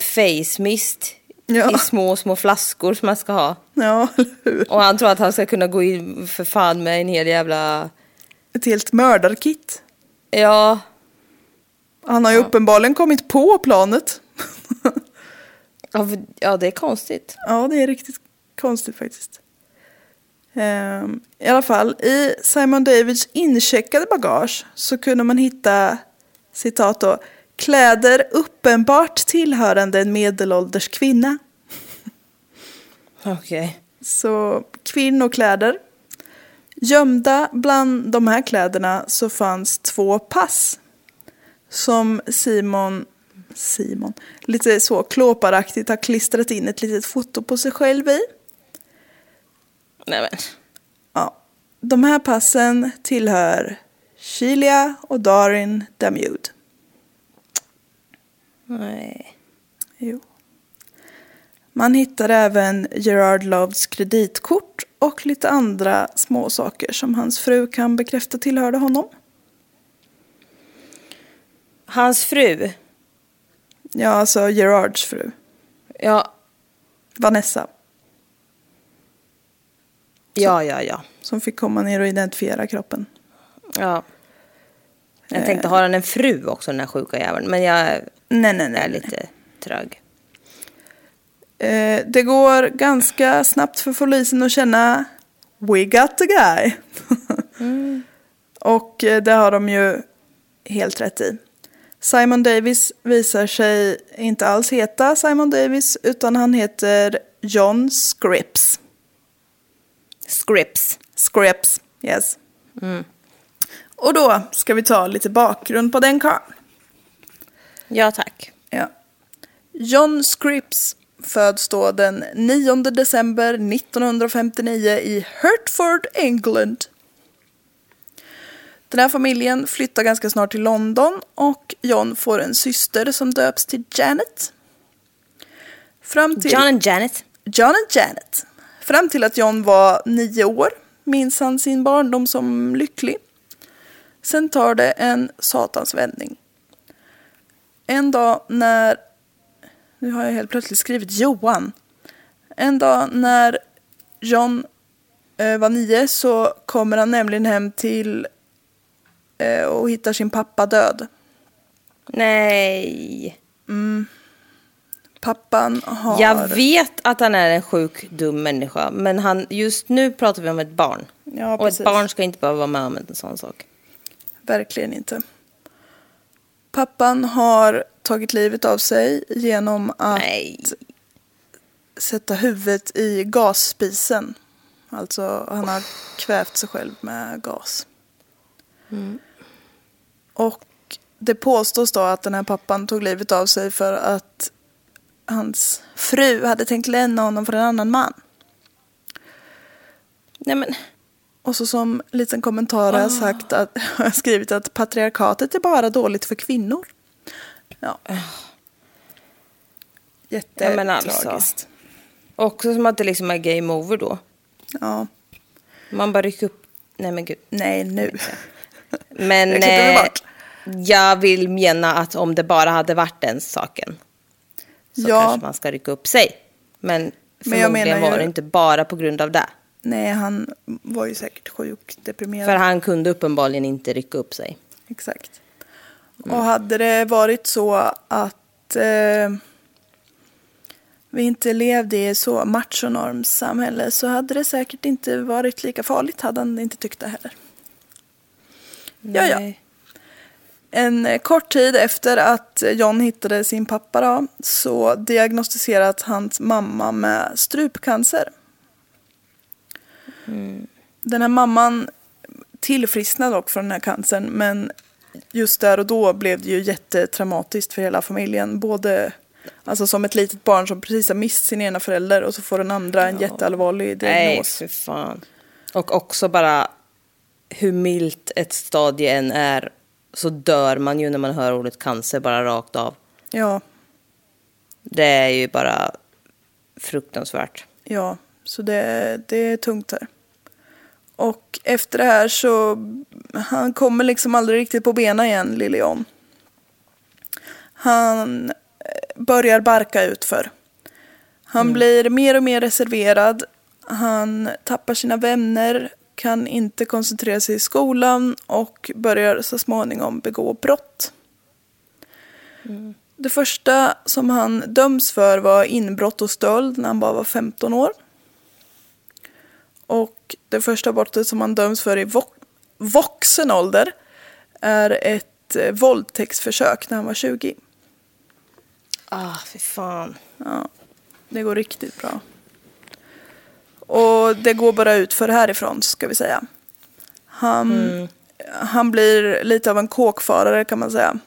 face mist Ja. i små, små flaskor som man ska ha. Ja, hur? Och han tror att han ska kunna gå in för fan med en hel jävla... Ett helt mördarkit. Ja, Han har ju uppenbarligen kommit på planet. ja, för- ja det är konstigt. ja, det är riktigt konstigt faktiskt. Ehm, I alla fall, i Simon Davids incheckade bagage så kunde man hitta, citat då, kläder uppenbart tillhörande en medelålders kvinna. Okej. Så kvinnokläder. Gömda bland de här kläderna så fanns två pass. Som Simon, Simon, lite så klåparaktigt har klistrat in ett litet foto på sig själv i. Nej men. Ja. De här passen tillhör Sheila och Darin Damude. Nej. Jo. Man hittar även Gerard Loves kreditkort och lite andra små saker som hans fru kan bekräfta tillhörde honom. Hans fru. Ja, alltså Gerards fru. Ja, Vanessa. Ja, ja, ja. Som fick komma ner och identifiera kroppen. ja. Jag tänkte, har han en fru också den här sjuka jäveln? Men jag Nej, nej, nej. är lite trög. Eh, det går ganska snabbt för polisen att känna We got the guy. Och eh, det har de ju helt rätt i. Simon Davis visar sig inte alls heta Simon Davis utan han heter John Scripps. Scripps. Scripps, yes. Och då ska vi ta lite bakgrund på den karln. Ja, tack. Ja. John Scripps föds då den 9 december 1959 i Hertford, England. Den här familjen flyttar ganska snart till London och John får en syster som döps till Janet. Fram till... John and Janet. John and Janet. Fram till att John var nio år minns han sin barndom som lycklig. Sen tar det en satans vändning. En dag när... Nu har jag helt plötsligt skrivit Johan. En dag när John eh, var nio så kommer han nämligen hem till eh, och hittar sin pappa död. Nej. Pappan har... Jag vet att han är en sjuk, dum människa. Men han, just nu pratar vi om ett barn. Ja, och ett barn ska inte behöva vara med om en sån sak. Verkligen inte. Pappan har tagit livet av sig genom att Nej. sätta huvudet i gasspisen. Alltså han har kvävt sig själv med gas. Och det påstås då att den här pappan tog livet av sig för att hans fru hade tänkt lämna honom för en annan man. Nej men, Och så som liten kommentar har jag sagt att, har jag skrivit att patriarkatet är bara dåligt för kvinnor. Ja. Ja, men alltså. Jättetragiskt. också som att det liksom är game over då. Ja. Man bara rycker upp... Nej men gud. Nej, nu. Men Jag eh, jag vill mena att om det bara hade varit den saken. Så Ja. kanske man ska rycka upp sig. Men Men jag förmodligen menar var det inte bara på grund av det. Nej, han var ju säkert sjukt deprimerad. För han kunde uppenbarligen inte rycka upp sig. Exakt. Och hade det varit så att eh, vi inte levde i så machonormssamhälle så hade det säkert inte varit lika farligt. Hade han inte tyckt det heller. Ja, ja. Nej. En eh, kort tid efter att John hittade sin pappa då, så diagnostiserat hans mamma med strupcancer. Den här mamman tillfrisknade dock från den här cancern men just där och då blev det ju jättetraumatiskt för hela familjen. Både alltså som ett litet barn som precis har mist sin ena förälder och så får den andra en jätteallvarlig Nej, diagnos. för fan. Och också bara hur milt ett stadie än är så dör man ju när man hör ordet cancer bara rakt av. Ja, Det är ju bara fruktansvärt. Ja, så det, det är tungt här. Och efter det här så, han kommer liksom aldrig riktigt på benen igen, lille John. Han eh, börjar barka utför. Han blir mer och mer reserverad. Han tappar sina vänner, kan inte koncentrera sig i skolan och börjar så småningom begå brott. Det första som han döms för var inbrott och stöld när han bara var 15 år. Och det första brottet som han döms för i vo- vuxen ålder är ett eh, våldtäktsförsök när han var 20. Ah, fy fan. Ja, det går riktigt bra. Och det går bara ut för härifrån ska vi säga. Han, han blir lite av en kåkfarare kan man säga.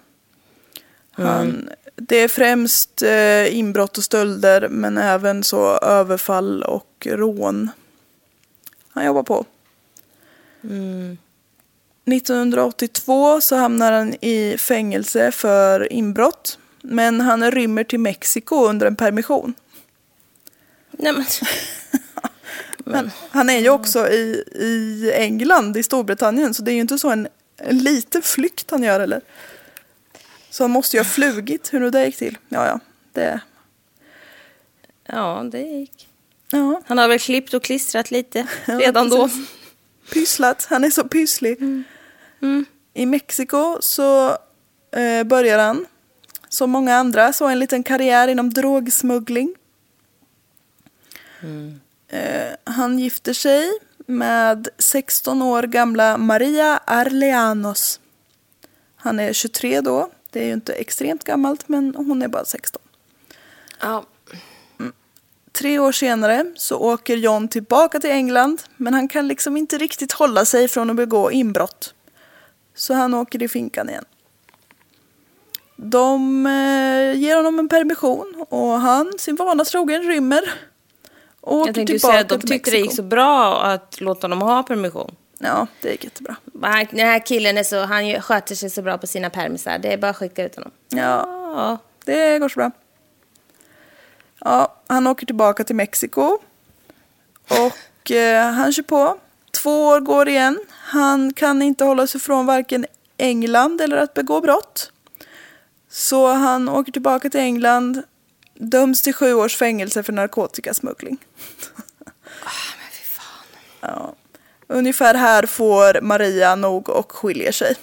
Han, det är främst eh, inbrott och stölder men även så överfall och rån. Han jobbar på. 1982 så hamnar han i fängelse för inbrott. Men han rymmer till Mexiko under en permission. Nej men. Men han är ju också i, i England, i Storbritannien, så det är ju inte så en, en liten flykt han gör eller. Så han måste ju ha flugit, hur nu det gick till. Ja, ja, det... Ja, det gick. Ja, Han har väl klippt och klistrat lite redan då. precis. pysslat, han är så pysslig. I Mexiko så eh, börjar han, som många andra, så en liten karriär inom drogsmuggling. Eh, han gifter sig med 16 år gamla Maria Arleanos. Han är 23 då, det är ju inte extremt gammalt men hon är bara 16. Ja. Tre år senare så åker John tillbaka till England men han kan liksom inte riktigt hålla sig från att begå inbrott. Så han åker i finkan igen. De eh, ger honom en permission och han, sin vana trogen, rymmer. Åker Jag tänkte tillbaka säga att de tyckte det gick så bra att låta dem ha permission. Ja, det gick jättebra. Den här killen är så, han sköter sig så bra på sina permisar. Det är bara att skicka ut honom. Ja, Ja. det går så bra. Ja, han åker tillbaka till Mexiko. Och eh, han kör på. Två år går igen. Han kan inte hålla sig från varken England eller att begå brott. Så han åker tillbaka till England. Döms till sju års fängelse för narkotikasmuggling. Ja. Ungefär här får Maria nog och skiljer sig.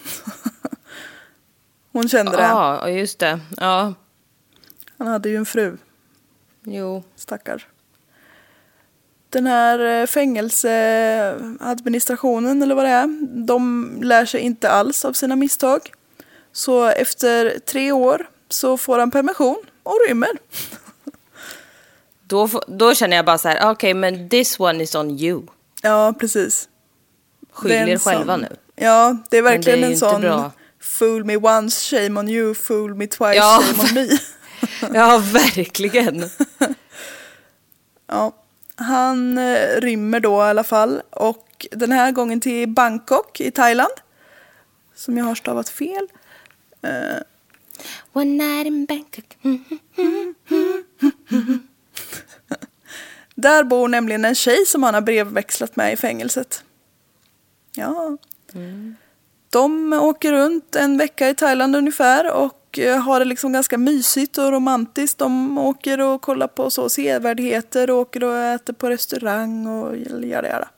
Hon kände det. Ja, just det. Ja, Han hade ju en fru. jo. Stackar. Den här eh, fängelseadministrationen eller vad det är, de lär sig inte alls av sina misstag. Så efter tre år så får han permission och rymmer. Då, då känner jag bara så här, okej men this one is on you. Ja, precis. Skyll er själva sån- nu. Ja, det är Men det verkligen är en sån bra. fool me once, shame on you, fool me twice, Ja. shame on me. Ja, verkligen. Ja, han eh, rymmer då i alla fall och den här gången till Bangkok i Thailand. Som jag har stavat fel. One night in Bangkok. Mm. Där bor nämligen en tjej som han har brevväxlat med i fängelset. Ja. De åker runt en vecka i Thailand ungefär och eh, har det liksom ganska mysigt och romantiskt. De åker och kollar på så sevärdheter och åker och äter på restaurang och jada jada.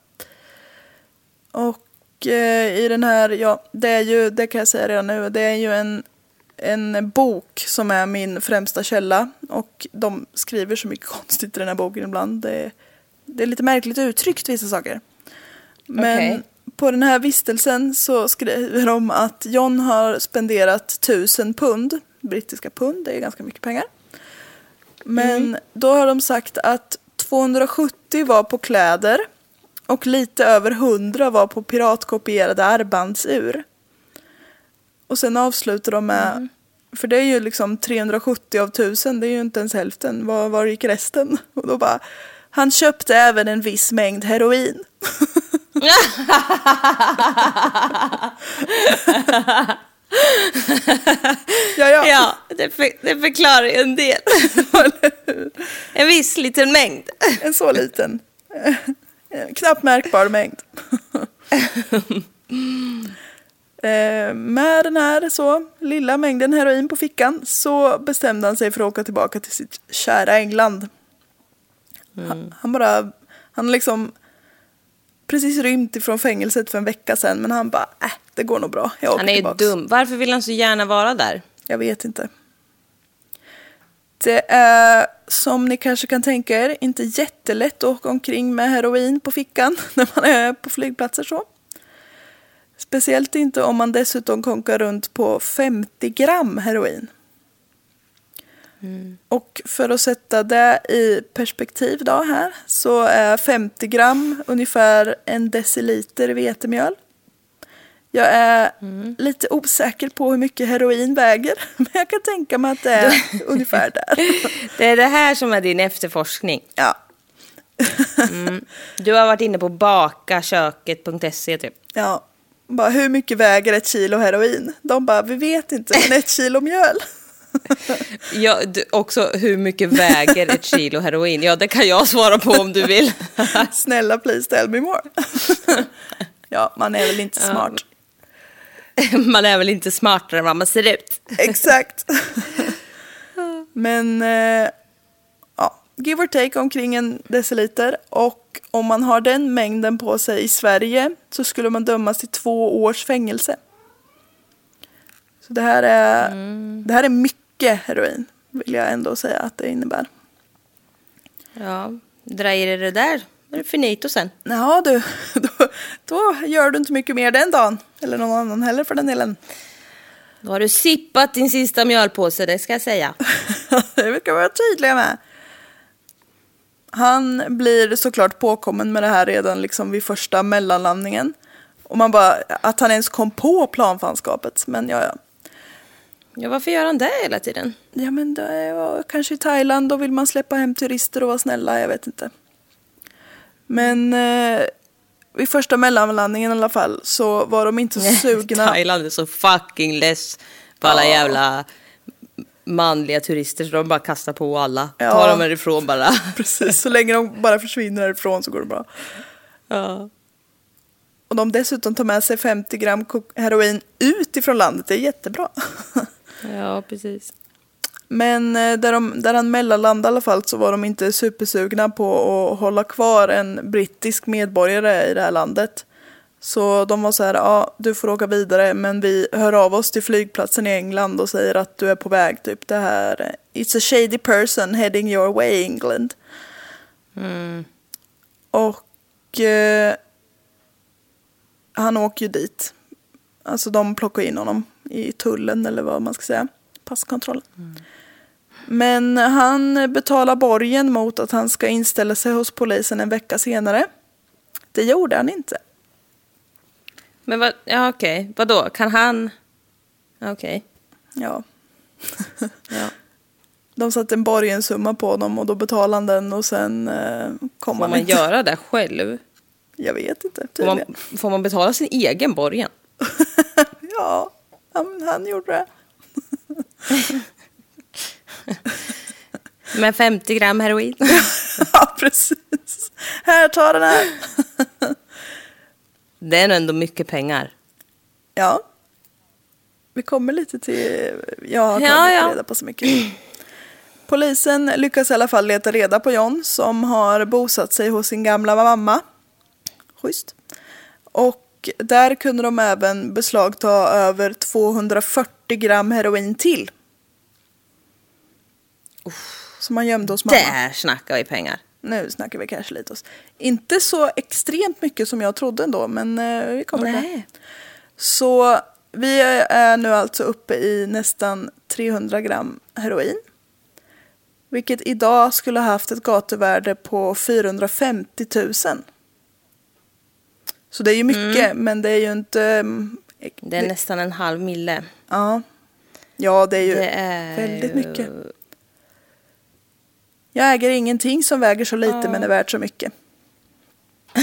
Och eh, i den här, ja det är ju, det kan jag säga redan nu, det är ju en, en bok som är min främsta källa. Och de skriver så mycket konstigt i den här boken ibland. Det, är- det är lite märkligt uttryckt vissa saker. Men Okej. på den här vistelsen så skriver de att John har spenderat tusen pund, brittiska pund, det är ganska mycket pengar. Men då har de sagt att 270 var på kläder och lite över 100 var på piratkopierade armbandsur. Och sen avslutar de med, för det är ju liksom 370 av 1000, det är ju inte ens hälften. Var, var gick resten? Och då bara, han köpte även en viss mängd heroin. ja, ja. Ja, det, för, det förklarar ju en del. en viss liten mängd. En så liten. eh, Knappt märkbar mängd. Eh, Med den här så lilla mängden heroin på fickan så bestämde han sig för att åka tillbaka till sitt kära England. Han, han bara, han liksom precis rymt ifrån fängelset för en vecka sedan men han bara, äh, det går nog bra. Jag åker Han är ju tillbaks. dum. Varför vill han så gärna vara där? Jag vet inte. Det är, som ni kanske kan tänka er, inte jättelätt att åka omkring med heroin på fickan när man är på flygplatser så. Speciellt inte om man dessutom konkar runt på 50 gram heroin. Och för att sätta det i perspektiv då här så är 50 gram ungefär en deciliter vetemjöl. Jag är lite osäker på hur mycket heroin väger, men jag kan tänka mig att det är ungefär där. Det är det här som är din efterforskning. Ja, Du har varit inne på bakaköket.se typ. ja. Bara hur mycket väger ett kilo heroin? De bara, vi vet inte, men ett kilo mjöl. Ja, du, också hur mycket väger ett kilo heroin? Ja, det kan jag svara på om du vill. Snälla please tell me more. ja, man är väl inte smart. Man är väl inte smartare än vad man ser ut. Exakt. Men eh, ja, give or take omkring en deciliter. Och om man har den mängden på sig i Sverige så skulle man dömas till två års fängelse. Så det här är, det här är mycket heroin, vill jag ändå säga att det innebär. Ja, dra i det där. Är det finito sen. Ja du, då, då gör du inte mycket mer den dagen. Eller någon annan heller för den delen. Då har du sippat din sista mjölpåse, det ska jag säga. det vi vara tydliga med. Han blir såklart påkommen med det här redan liksom vid första mellanlandningen. Och man bara, att han ens kom på planfanskapet. Men ja, ja. Ja, varför gör han det hela tiden? Ja men det var kanske i Thailand, då vill man släppa hem turister och vara snälla, jag vet inte. Men eh, vid första mellanlandningen i alla fall så var de inte så sugna. Thailand är så fucking less på alla Ja. jävla manliga turister så de bara kastar på alla. Ja. Tar dem härifrån bara. Precis, så länge de bara försvinner härifrån så går det bra. Ja. Och de dessutom tar med sig 50 gram heroin ut ifrån landet, det är jättebra. ja, precis. Men eh, där, de, där han mellanlandade i alla fall så var de inte supersugna på att hålla kvar en brittisk medborgare i det här landet. Så de var så här, ja du får åka vidare men vi hör av oss till flygplatsen i England och säger att du är på väg typ det här. eh, It's a shady person heading your way England. Och eh, han åker ju dit. Alltså de plockar in honom i tullen eller vad man ska säga. Passkontrollen. Men han betalar borgen mot att han ska inställa sig hos polisen en vecka senare. Det gjorde han inte. Men vad, ja okej, vadå, kan han? Okej, Ja. ja. De satte en borgensumma på honom och då betalade han den och sen eh, kom Får han man inte. göra det själv? Jag vet inte, Får man, tydligen. får man betala sin egen borgen? Ja, han, han gjorde det. Med 50 gram heroin? ja, precis. Här, ta den här. Det är ändå mycket pengar. Ja. Vi kommer lite till... Jag har Ja, ja. reda på så mycket. Polisen lyckas i alla fall leta reda på John som har bosatt sig hos sin gamla mamma. Schysst. Och där kunde de även beslagta över 240 gram heroin till. Som han gömde hos mamma. Där snackar vi pengar. Nu snackar vi kanske lite oss. Inte så extremt mycket som jag trodde ändå, men eh, vi kommer till det. Nej. Så vi är nu alltså uppe i nästan 300 gram heroin. Vilket idag skulle ha haft ett gatuvärde på 450 000. Så det är ju mycket, men det är ju inte... mm, Det är nästan en halv mille. Ja. ja, det är ju Det är väldigt mycket. Jag äger ingenting som väger så lite men är värt så mycket.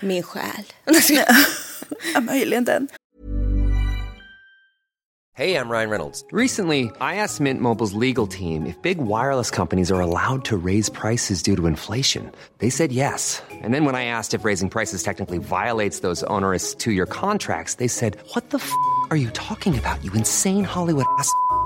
Min själ. Ja, möjligen den. Hey, I'm Ryan Reynolds. Recently, I asked Mint Mobile's legal team if big wireless companies are allowed to raise prices due to inflation. They said yes. And then when I asked if raising prices technically violates those onerous two year contracts, they said, What the f are you talking about, you insane Hollywood ass?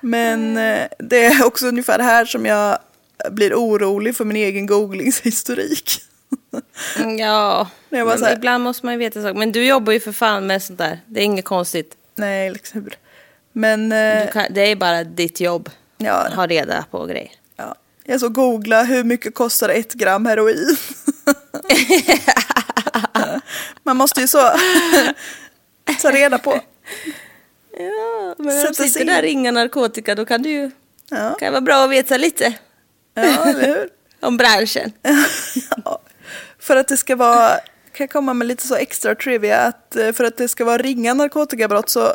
Men eh, det är också ungefär här som jag blir orolig för min egen googlingshistorik. Mm, Ja, här- ibland måste man ju veta saker. Men du jobbar ju för fan med sånt där. Det är inget konstigt. Nej, liksom. Men eh, kan, det är bara ditt jobb. Ja. Att ha reda på grejer. ja, jag så googla hur mycket kostar ett gram heroin. Man måste ju så ta reda på. Ja, men Sätta om du sig sitter in. där och ringa narkotika då kan du ju... Ja, kan vara bra att veta lite ja eller hur? om branschen. Ja. För att det ska vara, kan jag komma med lite så extra trivia, att eh, för att det ska vara ringa narkotikabrott så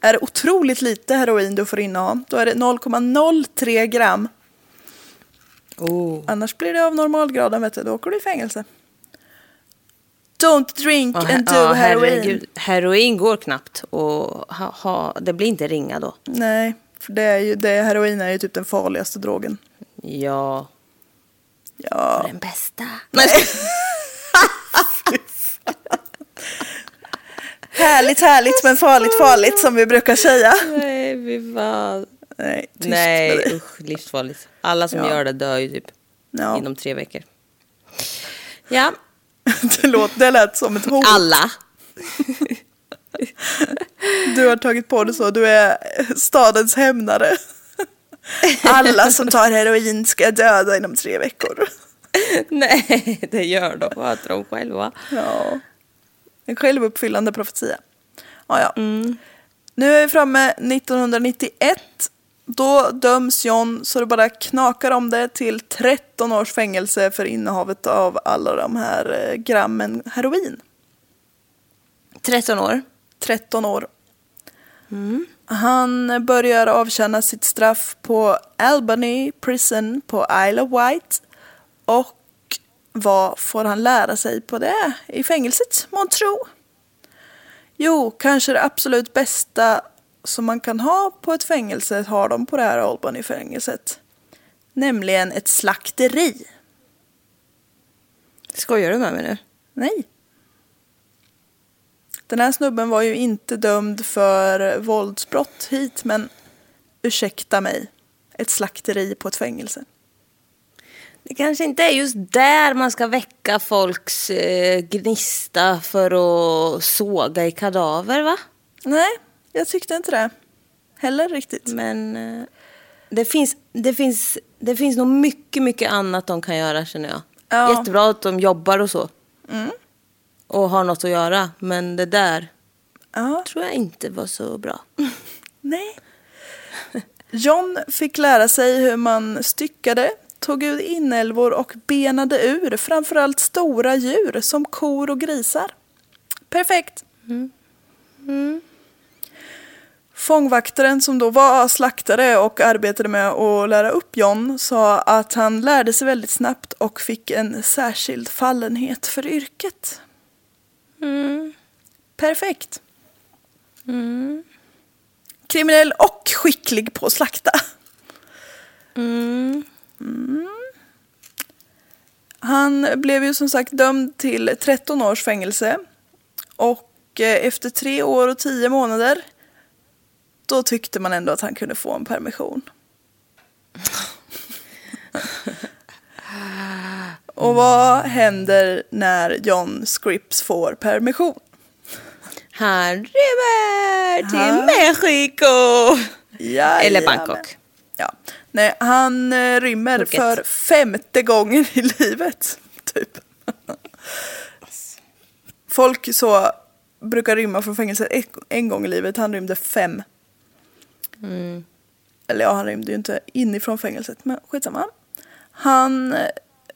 är det otroligt lite heroin du får inneha. Då är det 0,03 gram. Oh. Annars blir det av normalgraden, vet du. Då åker du i fängelse. Don't drink Ja, and do ja, heroin. herregud. Heroin går knappt och ha, ha, det blir inte ringa då. Nej, för det är ju, det, heroin är ju typ den farligaste drogen. Ja, Ja. den bästa. Härligt, härligt, men farligt, farligt som vi brukar säga. Nej, fy fan. Nej, tyst med Nej, det. usch, livsfarligt. Alla som Ja. gör det dör ju typ Ja, inom tre veckor. Ja, det, låt, det lät som ett hot. alla. Du har tagit på dig så, du är stadens hämnare. Alla som tar heroin ska döda inom tre veckor. Nej, det gör de. Vad tror de själva? Ja. En självuppfyllande profetia. Ja, ja. Nu är vi framme 1991. Då döms John så det bara knakar om det till 13 års fängelse för innehavet av alla de här eh, grammen heroin. 13 år. 13 år. Han börjar avtjäna sitt straff på Albany Prison på Isle of Wight. Och vad får han lära sig på det i fängelset, månntro? Jo, kanske det absolut bästa som man kan ha på ett fängelse har de på det här Albany-fängelset. Nämligen ett slakteri. Skojar du med mig nu? Nej. Den här snubben var ju inte dömd för våldsbrott hit, men ursäkta mig. Ett slakteri på ett fängelse. Det kanske inte är just där man ska väcka folks eh, gnista för att såga i kadaver, va? Nej, jag tyckte inte det. Heller riktigt. Men eh, det, finns, det, finns, det finns nog mycket, mycket annat de kan göra, känner jag. Ja. Jättebra att de jobbar och så. Och har något att göra. Men det där Ja, tror jag inte var så bra. nej. John fick lära sig hur man styckade, tog ut inälvor och benade ur framförallt stora djur som kor och grisar. Perfekt. Fångvaktaren som då var slaktare och arbetade med att lära upp John sa att han lärde sig väldigt snabbt och fick en särskild fallenhet för yrket. Perfekt. Kriminell och skicklig på att slakta. Mm. Han blev ju som sagt dömd till 13 års fängelse. Och eh, efter tre år och tio månader då tyckte man ändå att han kunde få en permission. och vad händer när John Scripps får permission? Han rymmer till Han- Mexiko! Jajamän. Eller Bangkok. Ja. Nej, han eh, rymmer Phuket. för femte gången i livet. Typ. Folk så brukar rymma från fängelse en, en gång i livet. Han rymde fem. Mm. Eller ja, han rymde ju inte inifrån fängelset. Men skitsamma. Han eh,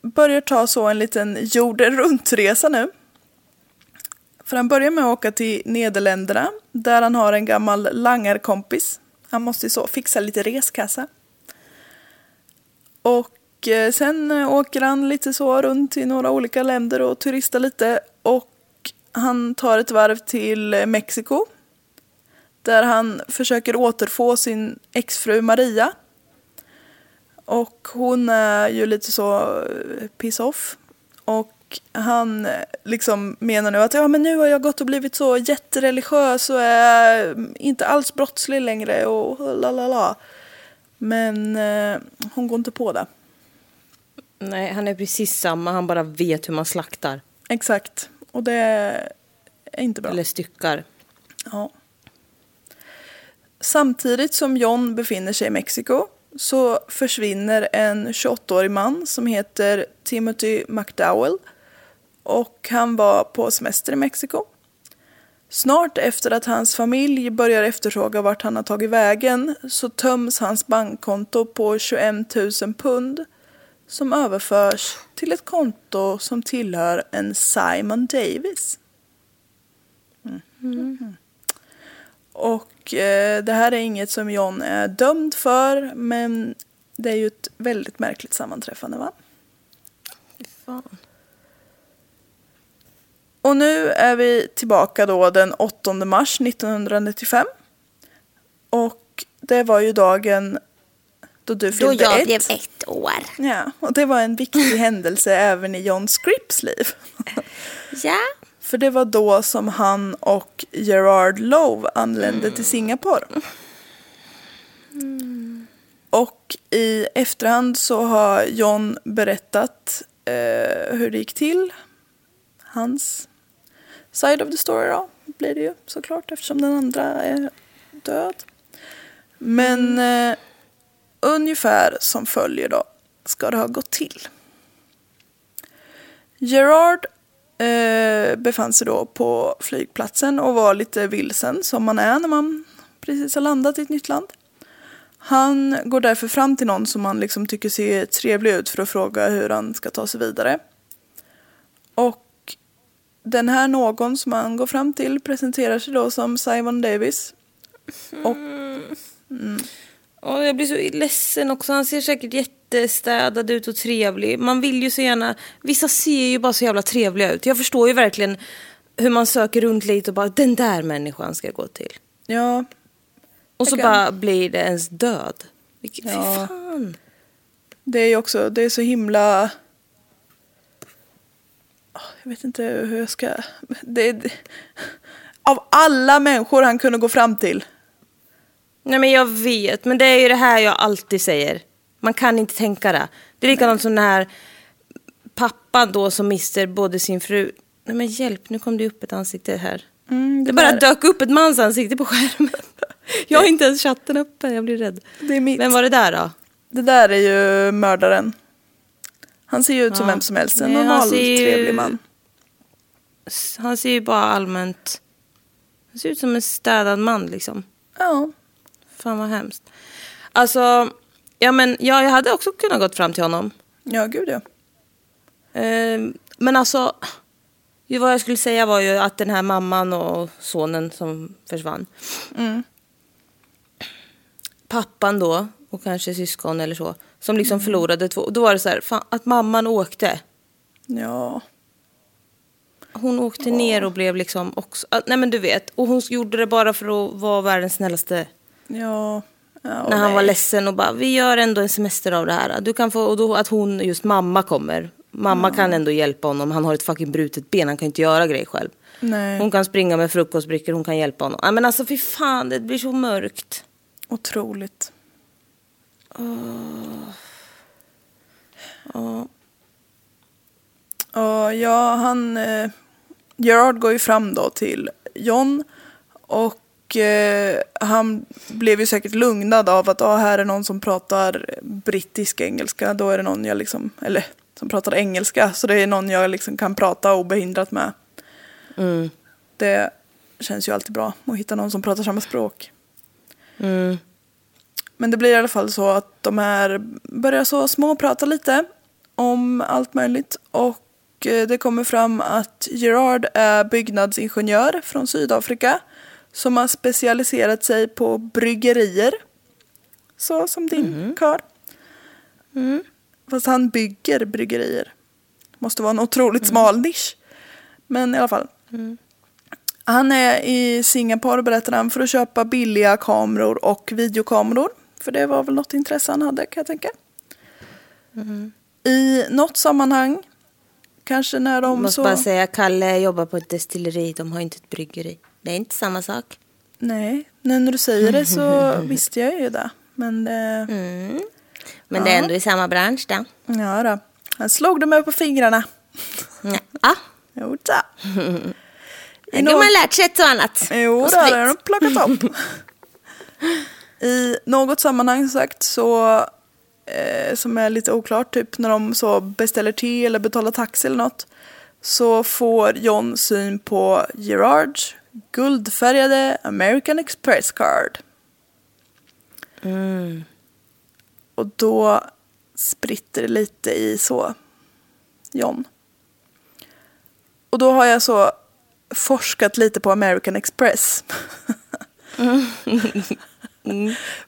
börjar ta så en liten jorden runt-resa nu. För han börjar med att åka till Nederländerna. Där han har en gammal langarkompis. Han måste ju så fixa lite reskassa. Och eh, sen eh, åker han lite så runt i några olika länder och turistar lite. Och han tar ett varv till Mexiko. Där han försöker återfå sin exfru Maria. Och hon är ju lite så eh, piss off. Och han eh, liksom menar nu att ja men nu har jag gått och blivit så jättereligiös och är inte alls brottslig längre och la la la. Men eh, hon går inte på det. Nej, han är precis samma. Han bara vet hur man slaktar. Exakt. Och det är inte bra. Eller styckar. Ja. Samtidigt som John befinner sig i Mexiko så försvinner en 28-årig man som heter Timothy McDowell. Och han var på semester i Mexiko. Snart efter att hans familj börjar efterfråga vart han har tagit vägen så töms hans bankkonto på 21 000 pund som överförs till ett konto som tillhör en Simon Davis. Mm. mm. Och eh, det här är inget som John är dömd för men det är ju ett väldigt märkligt sammanträffande va? Fan. Och nu är vi tillbaka då den 8 mars 1995. Och det var ju dagen då du Då fyllde jag ett. blev ett år. Ja, och det var en viktig händelse även i John Scripps liv. Ja. För det var då som han och Gerard Lowe anlände till Singapore. Och i efterhand så har John berättat eh, hur det gick till. Hans side of the story då, blir det ju såklart eftersom den andra är död. Men eh, ungefär som följer då ska det ha gått till. Gerard eh, befann sig då på flygplatsen och var lite vilsen som man är när man precis har landat i ett nytt land. Han går därför fram till någon som han liksom tycker ser trevlig ut för att fråga hur han ska ta sig vidare. Och den här någon som han går fram till presenterar sig då som Simon Davis. Och Och jag blir så ledsen också. Han ser säkert jättestädad ut och trevlig. Man vill ju så gärna... Vissa ser ju bara så jävla trevliga ut. Jag förstår ju verkligen hur man söker runt lite och bara den där människan ska jag gå till. ja, Och så kan- bara blir det ens död. Vilket, Ja. Fy fan. det är ju också, det är så himla... Ah, Jag vet inte hur jag ska... Det är... Av alla människor han kunde gå fram till. Nej men jag vet, men det är ju det här jag alltid säger. Man kan inte tänka det. Det är likadant som den här pappan då som mister både sin fru... Nej men hjälp, nu kom det upp ett ansikte här. Mm, det bara där- dök upp ett mans ansikte på skärmen. Jag har inte ens chatten uppe, jag blir rädd. Det är mitt. Vem var det där då? Det där är ju mördaren. Han ser ju ut som Ja. vem som helst. En normal, ju- trevlig man. Han ser ju bara allmänt... Han ser ut som en städad man liksom. Ja. Fan vad hemskt. Alltså, ja men ja, jag hade också kunnat gått fram till honom. Ja, gud ja. Ehm, men alltså, ju vad jag skulle säga var ju att den här mamman och sonen som försvann. Pappan då, och kanske syskon eller så, som liksom förlorade två. Då var det så här, fan, att mamman åkte. Ja. Hon åkte ner och blev liksom också, ah, nej men du vet. Och hon gjorde det bara för att vara världens snällaste. Ja. ja när han nej. var ledsen och bara, vi gör ändå en semester av det här. Du kan få, och då att hon, just mamma kommer. Mamma kan ändå hjälpa honom, han har ett fucking brutet ben, han kan inte göra grejer själv. Nej. Hon kan springa med frukostbrickor, hon kan hjälpa honom. Nej men alltså fy fan, det blir så mörkt. Otroligt. Och ja, han... Eh, Gerard går ju fram då till John. Och eh, han blev ju säkert lugnad av att ah, här är någon som pratar brittisk engelska. Då är det någon jag liksom... Eller som pratar engelska. Så det är någon jag liksom kan prata obehindrat med. Det känns ju alltid bra att hitta någon som pratar samma språk. Men det blir i alla fall så att de här börjar så småprata lite om allt möjligt. Och eh, det kommer fram att Gerard är byggnadsingenjör från Sydafrika. Som har specialiserat sig på bryggerier. Så som din kar. Fast han bygger bryggerier. Måste vara en otroligt smal nisch. Men i alla fall. Han är i Singapore berättar han för att köpa billiga kameror och videokameror. För det var väl något intresse han hade kan jag tänka. I något sammanhang, kanske när de Jag måste så... bara säga, Kalle jobbar på ett destilleri, de har inte ett bryggeri. Det är inte samma sak. Nej, nu när du säger det så visste jag ju det. Men det... Men det är ändå i samma bransch då. Ja då. Han slog de mig på fingrarna. Ja, Jo, då. nu har man lärt sig ett och annat. Jo, Och det har de plockat upp. I något sammanhang sagt så, eh, som är lite oklart, typ när de så beställer te eller betalar taxi eller något, så får John syn på Gerards guldfärgade American Express card. Och då spritter det lite i så John. Och då har jag så forskat lite på American Express.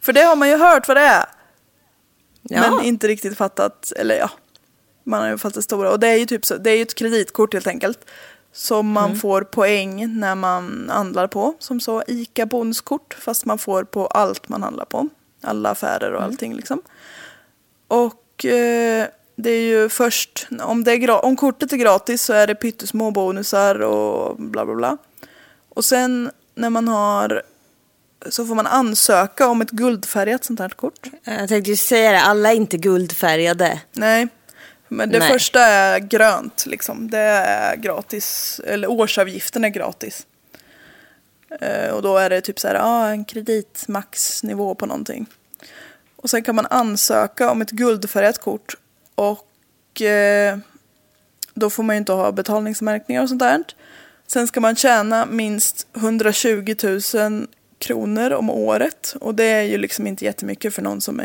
För det har man ju hört vad det är. Ja. Men inte riktigt fattat, eller ja, man har ju fattat stora. Och det är ju typ så, det är ju ett kreditkort helt enkelt. Som man Mm. får poäng när man handlar på. Som så ICA bonuskort. Fast man får på allt man handlar på. Alla affärer Mm. och allting liksom. Och eh, det är ju först, om, det är om kortet är gratis så är det pyttesmå bonusar och bla bla bla. Och sen när man har, så får man ansöka om ett guldfärgat sånt här kort. Jag tänkte ju säga det, alla är inte guldfärgade. Nej, men det Nej. första är grönt liksom. Det är gratis, eller årsavgiften är gratis. Eh, och då är det typ så här, ja, en kreditmaxnivå på någonting. Och sen kan man ansöka om ett guldfärgat kort och eh, då får man ju inte ha betalningsmärkningar och sånt där. Sen ska man tjäna minst 120 000 kronor om året och det är ju liksom inte jättemycket för någon som är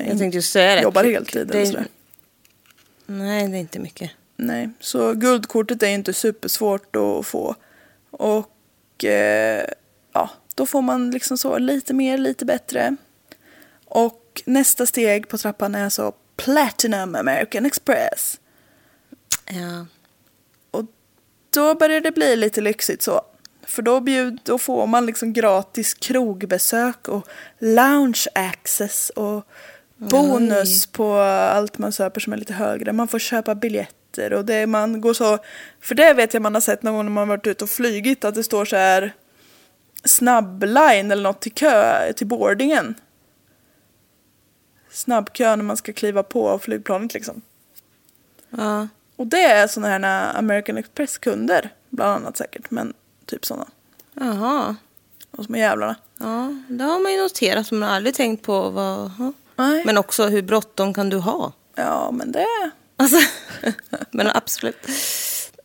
jobbar heltid Det eller sådär. Nej, det är inte mycket. Nej, så guldkortet är inte supersvårt att få. Och eh, ja, då får man liksom så lite mer, lite bättre. Och nästa steg på trappan är så Platinum American Express. Ja. Och då börjar det bli lite lyxigt så. För då, bjud, då får man liksom gratis krogbesök och lounge access och bonus på allt man köper som är lite högre. Man får köpa biljetter och det man går så... För det vet jag man har sett någon gång när man varit ute och flygit att det står så här snabbline eller något till kö till boardingen. Snabbkö när man ska kliva på flygplanet liksom. ja. Och det är sådana här American Express-kunder, bland annat säkert, men typ sådana. Jaha. De små jävlarna. Ja, det har man ju noterat. Man har aldrig tänkt på vad... Nej. Men också hur bråttom kan du ha? Ja, men det... Alltså, men absolut.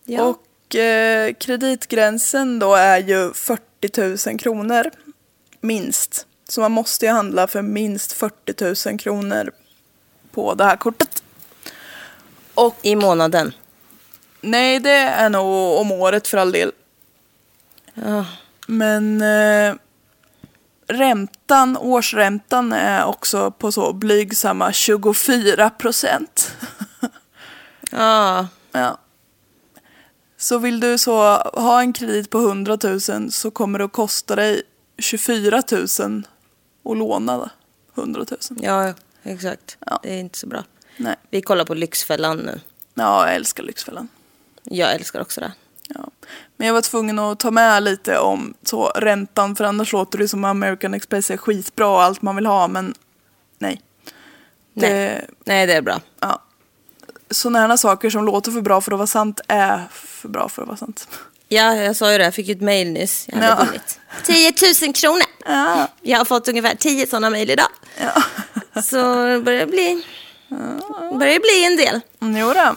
Ja. Och eh, kreditgränsen då är ju 40 000 kronor, minst. Så man måste ju handla för minst 40 000 kronor på det här kortet. Och I månaden. nej, det är nog om året för all del. Ja. Men eh, räntan, årsräntan är också på så blygsamma 24 procent. ja. ja. Så vill du så ha en kredit på 100 000 så kommer det att kosta dig 24 000 att låna 100 000. Ja, exakt. Ja. Det är inte så bra. Nej. Vi kollar på Lyxfällan nu. Ja, jag älskar Lyxfällan. Jag älskar också det. Ja. Men jag var tvungen att ta med lite om så räntan för annars låter det som American Express är skitbra och allt man vill ha men nej. Det, Nej. Nej, det är bra. Ja. Sådana saker som låter för bra för att vara sant är för bra för att vara sant. Ja, jag sa ju det. Jag fick ett mail nyss. Jag hade Ja. vunnit 10 000 kronor. Ja. Jag har fått ungefär 10 sådana mail idag. Ja. Så det börjar bli, börjar bli en del. Mm, Jo då.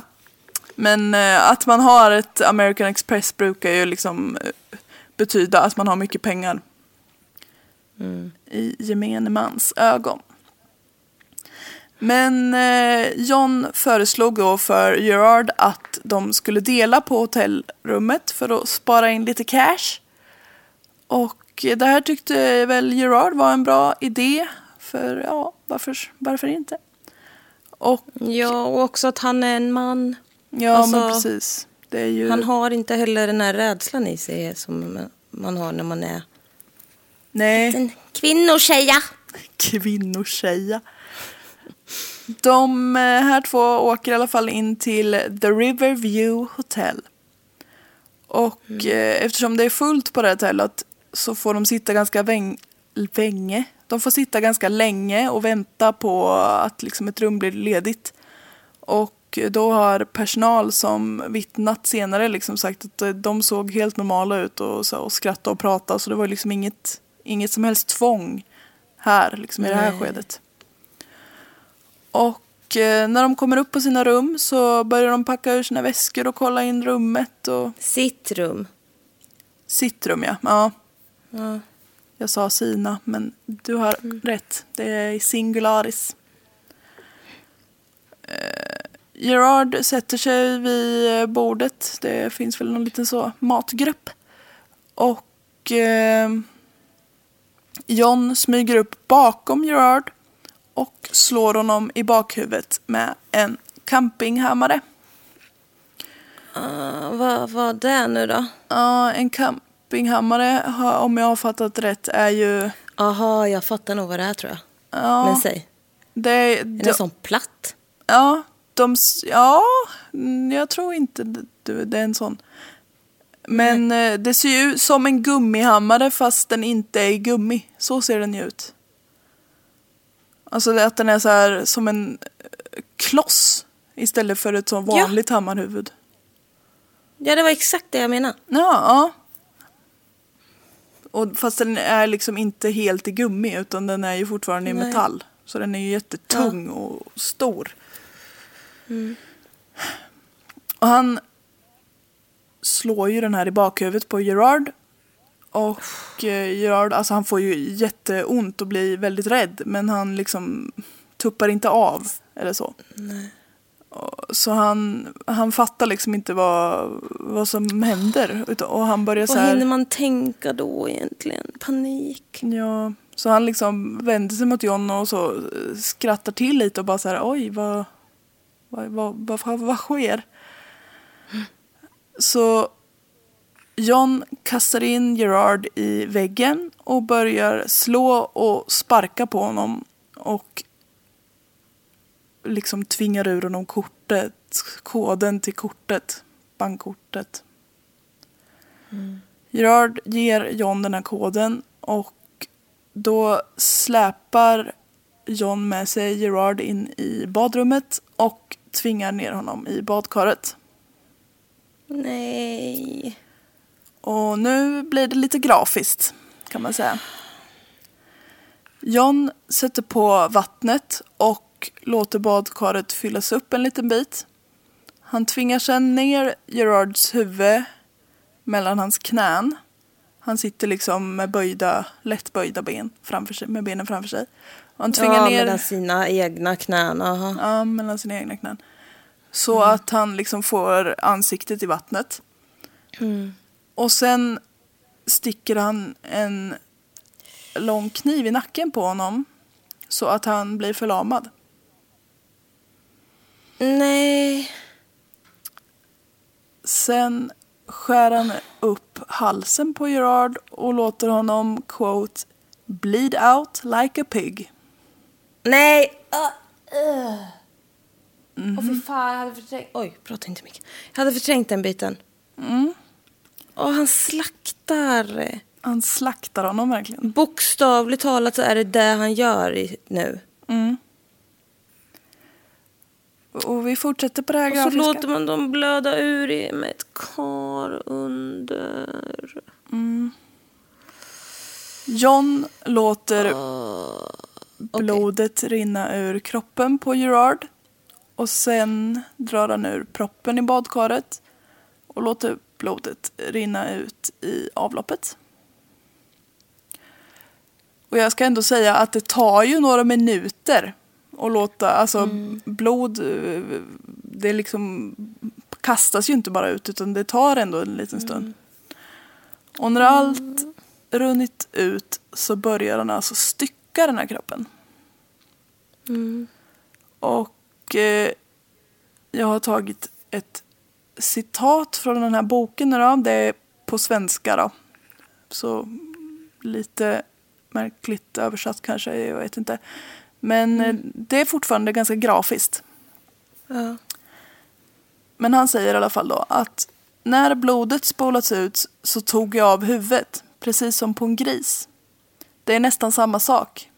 Men eh, att man har ett American Express brukar ju liksom eh, betyda att man har mycket pengar. I gemene mans ögon. Men eh, John föreslog då för Gerard att de skulle dela på hotellrummet för att spara in lite cash. Och det här tyckte väl Gerard var en bra idé. För ja, varför, varför inte? Och Ja, och också att han är en man. Ja, Alltså, men precis. Ju... Han har inte heller den här rädslan i sig som man har när man är Nej, en kvinnotjeja. kvinnotjeja. De eh, här två åker i alla fall in till The Riverview Hotel. Och eh, eftersom det är fullt på det här hotellet så får de sitta ganska väng- länge. De får sitta ganska länge och vänta på att liksom ett rum blir ledigt. Och då har personal som vittnat senare liksom sagt att eh, de såg helt normala ut och, så, och skrattade och pratade. Så det var liksom inget, inget som helst tvång här liksom, i det här Nej. skedet. Och eh, när de kommer upp på sina rum så börjar de packa ur sina väskor och kolla in rummet. Och... Sitt rum. Sitt rum, ja. ja. Ja. Jag sa sina, men du har rätt. Det är singularis. Gerard sätter sig vid eh, bordet. Det finns väl någon liten så matgrupp. Och eh, John smyger upp bakom Gerard och slår honom i bakhuvudet med en campinghammare. Uh, vad var det nu då? Ja, en campinghammare, om jag har fattat rätt, är ju... Aha, jag fattar nog vad det är tror jag. Ja, Men säg. det, Är det, det sån platt? Ja, de, ja, mm, jag tror inte det, det är en sån. Men eh, det ser ju ut som en gummihammare fast den inte är i gummi. Så ser den ju ut. Alltså det- att den är så här som en eh, kloss istället för ett så vanligt hammarhuvud. Ja, det var exakt det jag menade. Ja, ja. Och fast den är liksom inte helt i gummi utan den är ju fortfarande i Nej. metall. Så den är ju jättetung och stor. Och han slår ju den här i bakhuvudet på Gerard. Och eh, Gerard, alltså han får ju jätteont och blir väldigt rädd. Men han liksom tuppar inte av eller så. Och- Så han, han fattar liksom inte vad, vad som händer. Och han börjar så Vad här... hinner man tänka då egentligen? Panik. Ja, så han liksom vänder sig mot John och så skrattar till lite och bara så här oj vad, vad, vad, vad, vad, sker? Så John kastar in Gerard i väggen och börjar slå och sparka på honom och liksom tvingar ur honom kortet, koden till kortet, bankkortet. Gerard ger John den här koden och då släpar John med sig Gerard in i badrummet och tvingar ner honom i badkaret. Nej. Och nu blir det lite grafiskt kan man säga. John sätter på vattnet och låter badkaret fyllas upp en liten bit. Han tvingar sedan ner Gerards huvud mellan hans knän. Han sitter liksom med böjda, lätt böjda ben framför sig, med benen framför sig. Han tvingar Ja, ner... mellan sina egna knän. Aha. Ja, mellan sina egna knän. Så att han liksom får ansiktet i vattnet. Och sen sticker han en lång kniv i nacken på honom. Så att han blir förlamad. Nej. Sen skär han upp halsen på Gerard och låter honom quote bleed out like a pig. Nej. Uh, uh. Åh fy fan, jag hade förträngt... Oj, prata inte mycket. Jag hade förträngt den biten. Mm. Åh, han slaktar. Han slaktar honom verkligen. Bokstavligt talat så är det det han gör i, nu. Och vi fortsätter på det här Och så grafiska. låter man dem blöda ur i med ett kar under. John låter blodet rinna ur kroppen på Gerard. Och sen drar han ur proppen i badkaret och låter blodet rinna ut i avloppet. Och jag ska ändå säga att det tar ju några minuter att låta, alltså blod, eh, det liksom kastas ju inte bara ut utan det tar ändå en liten stund. Och när allt runnit ut så börjar han alltså stycka den här kroppen. Och eh, jag har tagit ett citat från den här boken då. Det är på svenska då. Så lite märkligt översatt kanske, jag vet inte. Men eh, det är fortfarande ganska grafiskt. Ja. Men han säger i alla fall då att när blodet spolats ut så tog jag av huvudet, precis som på en gris. Det är nästan samma sak.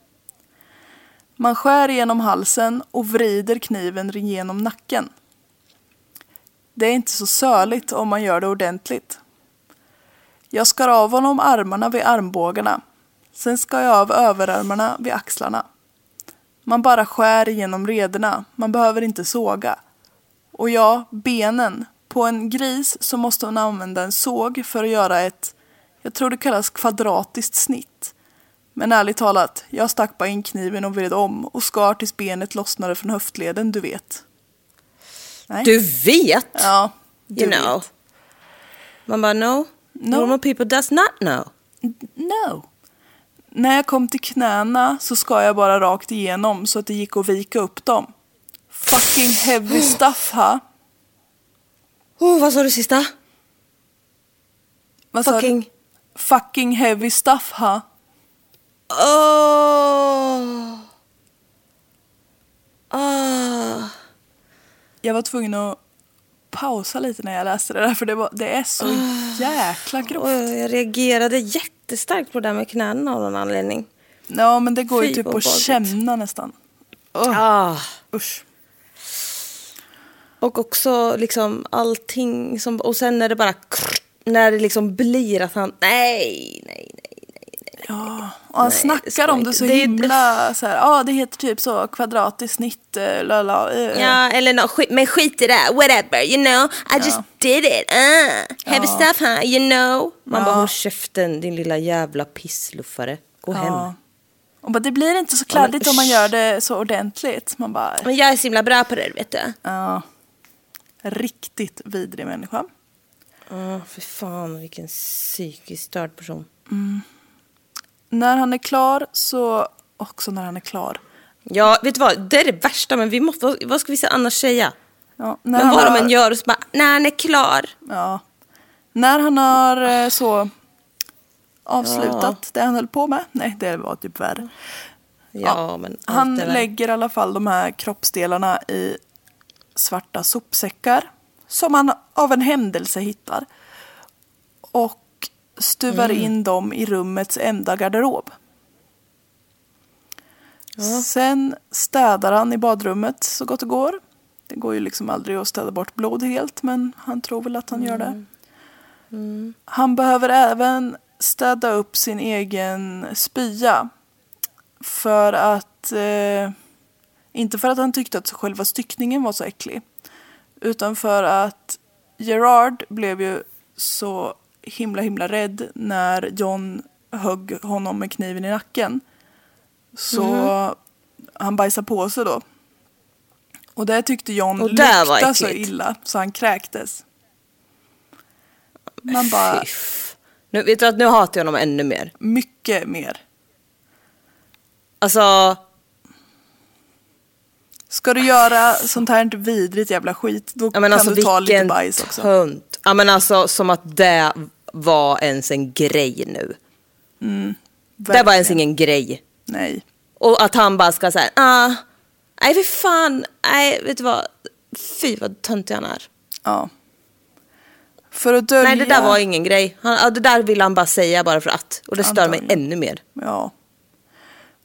Man skär igenom halsen och vrider kniven genom nacken. Det är inte så söligt om man gör det ordentligt. Jag skar av honom armarna vid armbågarna. Sen skar jag av överarmarna vid axlarna. Man bara skär igenom rederna. Man behöver inte såga. Och ja, benen. På en gris så måste man använda en såg för att göra ett, jag tror det kallas kvadratiskt snitt. Men ärligt talat, jag stack bara in kniven och vred om och skar tills benet lossnade från höftleden, du vet. Nej. Du vet? Ja, du you know. vet. Man bara no. No. Normal people does not know. No. När jag kom till knäna så skar jag bara rakt igenom så att det gick att vika upp dem. Fucking heavy stuff ha. Oh, vad sa du sista? Vad sa du? Fucking... Fucking heavy stuff ha. Oh. Ah. Jag var tvungen att pausa lite när jag läste det där för det, var, det är så jäkla grovt. Jag reagerade jättestarkt på det där med knäna av någon anledning. Ja men det går ju typ att känna nästan. Ugh, Ah. usch. Och också liksom allting som... Och sen när det bara... När det liksom blir att han... Nej, nej. Ja, och han Nej, snackar om det så det himla så här, ja det heter typ så kvadratiskt snitt, eh, lala, eh. Ja, eller no, skit, men skit i det, whatever, you know, I just did it, uh, heavy stuff huh, you know. Man Ja. bara, håll käften din lilla jävla pissluffare, gå hem. Ja. Och bara, det blir inte så Ja, men kladdigt om man gör det så ordentligt. Man bara, Men jag är så himla bra på det, vet du. ja. Riktigt vidrig människa. Ja, för fan vilken psykiskt störd person. När han är klar så, också när han är klar. Ja, vet du vad, det är det värsta, men vi måste, vad, ska vi annars säga? Ja, när Men vad de än gör, så bara, när han är klar. Ja. När han har eh, så avslutat det han höll på med. Nej, det var typ värre. Ja, men allt Han lägger i alla fall de här kroppsdelarna i svarta sopsäckar. Som han av en händelse hittar. Och stuvar Mm. in dem i rummets enda garderob. Sen städar han i badrummet så gott det går. Det går ju liksom aldrig att städa bort blod helt men han tror väl att han gör det. Han behöver även städa upp sin egen spya. För att, eh, inte för att han tyckte att själva styckningen var så äcklig. Utan för att Gerard blev ju så himla himla rädd när John högg honom med kniven i nacken. Så han bajsade på sig då. Och det tyckte John Och luktade så illa så han kräktes. Man bara, Fy f- Nu, vet du att nu hatar jag honom ännu mer. mycket mer. Alltså, Ska du göra sånt här vidrigt jävla skit, då ja, men kan alltså du ta lite bajs också. tönt. Ja men alltså som att det var ens en grej nu. det var ens ingen grej. Nej. Och att han bara ska säga, ah, nej för fan, nej vet du vad, fy vad töntig han är. Ja. För att dölja... Nej det där var ingen grej. Han, det där ville han bara säga bara för att. Och det stör mig Antagligen. ännu mer. Ja.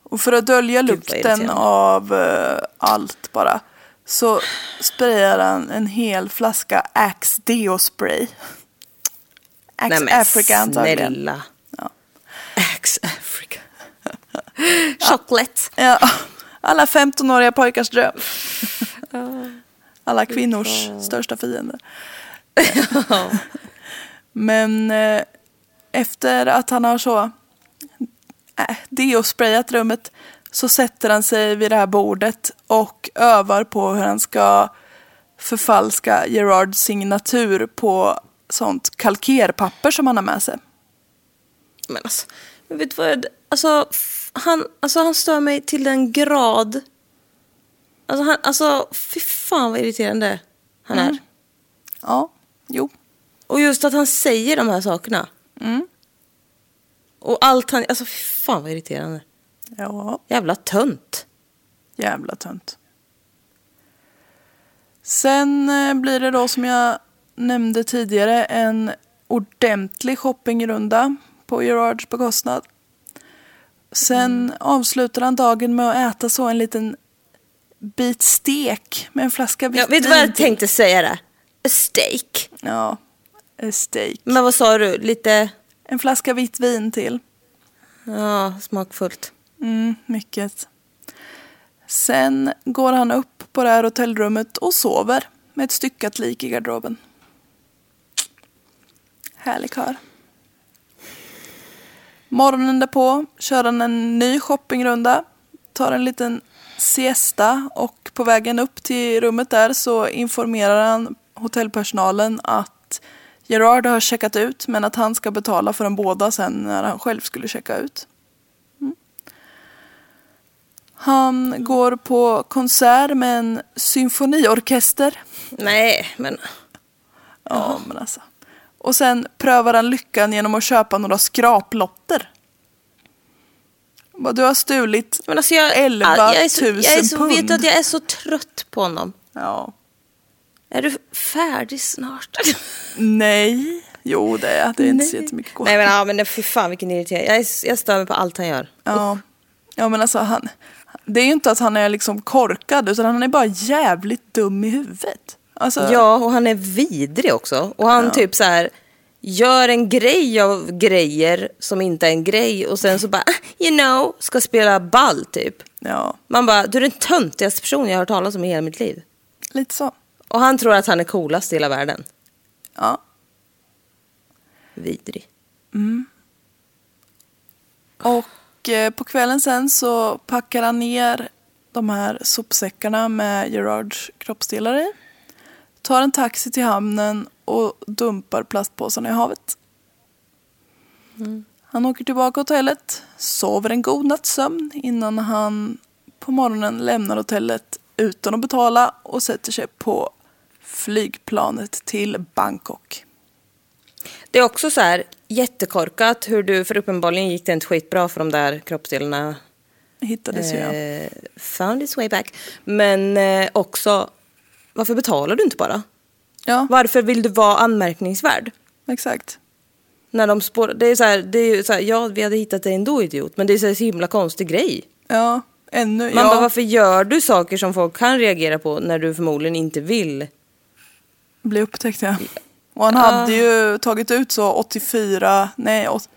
Och för att dölja Gud, lukten av eh, allt bara så sprayar han en hel flaska Axe Deo Spray. Axe nej men Africa antagligen. snälla. Ja. Axe Africa. Chocolate. Ja, alla 15-åriga pojkars dröm. Alla kvinnors största fiende. Men eh, efter att han har så äh, deosprayat rummet så sätter han sig vid det här bordet och övar på hur han ska förfalska Gerards signatur på sånt kalkerpapper som han har med sig. Men alltså, men vet du vad? Alltså, han, alltså han stör mig till den grad. Alltså, han, alltså fy fan vad irriterande han är. Ja, jo. Och just att han säger de här sakerna. Och allt han, alltså fy fan vad irriterande. Ja. Jävla tönt. Jävla tönt. Sen eh, blir det då som jag nämnde tidigare en ordentlig shoppingrunda på Gerards bekostnad. Sen avslutar han dagen med att äta så en liten bit stek med en flaska Ja, vitt vet du vad jag tänkte säga där? A steak. Ja, a steak. Men vad sa du? Lite... En flaska vitt vin till. Ja, smakfullt. Mm, mycket. Sen går han upp på det här hotellrummet och sover med ett styckat lik i garderoben. Härlig kar. Morgonen därpå kör han en ny shoppingrunda, tar en liten siesta och på vägen upp till rummet där så informerar han hotellpersonalen att Gerard har checkat ut men att han ska betala för dem båda sen när han själv skulle checka ut. Mm. Han går på konsert med en symfoniorkester. Nej, men... Ja, men alltså. Och sen prövar han lyckan genom att köpa några skraplotter. Vad Du har stulit men alltså jag, 11 000 jag är så, jag är så, pund. Vet du att jag är så trött på honom? Ja. Är du färdig snart? Nej. Jo, det är det. är inte så jättemycket kvar. Nej men, ja, men fy fan vilken irriterande. Jag, jag stör mig på allt han gör. Ja. ja, men alltså han... Det är ju inte att han är liksom korkad, utan han är bara jävligt dum i huvudet. Alltså, Ja, och han är vidrig också. Och han typ så här gör en grej av grejer som inte är en grej och sen så bara, "Ah, you know, ska spela ball typ. ja, Man bara, du är den töntigaste personen jag har hört talas om i hela mitt liv. lite så. Och han tror att han är coolast i hela världen. Ja. Vidrig. Och eh, på kvällen sen så packar han ner de här sopsäckarna med Gerards kroppsdelar i. Tar en taxi till hamnen och dumpar plastpåsarna i havet. Han åker tillbaka till hotellet, sover en god natts sömn innan han på morgonen lämnar hotellet utan att betala och sätter sig på flygplanet till Bangkok. Det är också så här jättekorkat hur du, för uppenbarligen gick det inte skitbra för de där kroppsdelarna Hittades ju, ja. eh, found its way back. Men eh, också, varför betalar du inte bara? Ja, Varför vill du vara anmärkningsvärd? exakt. När de spår, det är så här, det är så här, ja vi hade hittat dig ändå idiot, men det är så här, så himla konstig grej. Ja, ännu. Man ja. bara, varför gör du saker som folk kan reagera på när du förmodligen inte vill? Bli upptäckt ja. Och han hade ju tagit ut så 84, nej, åt,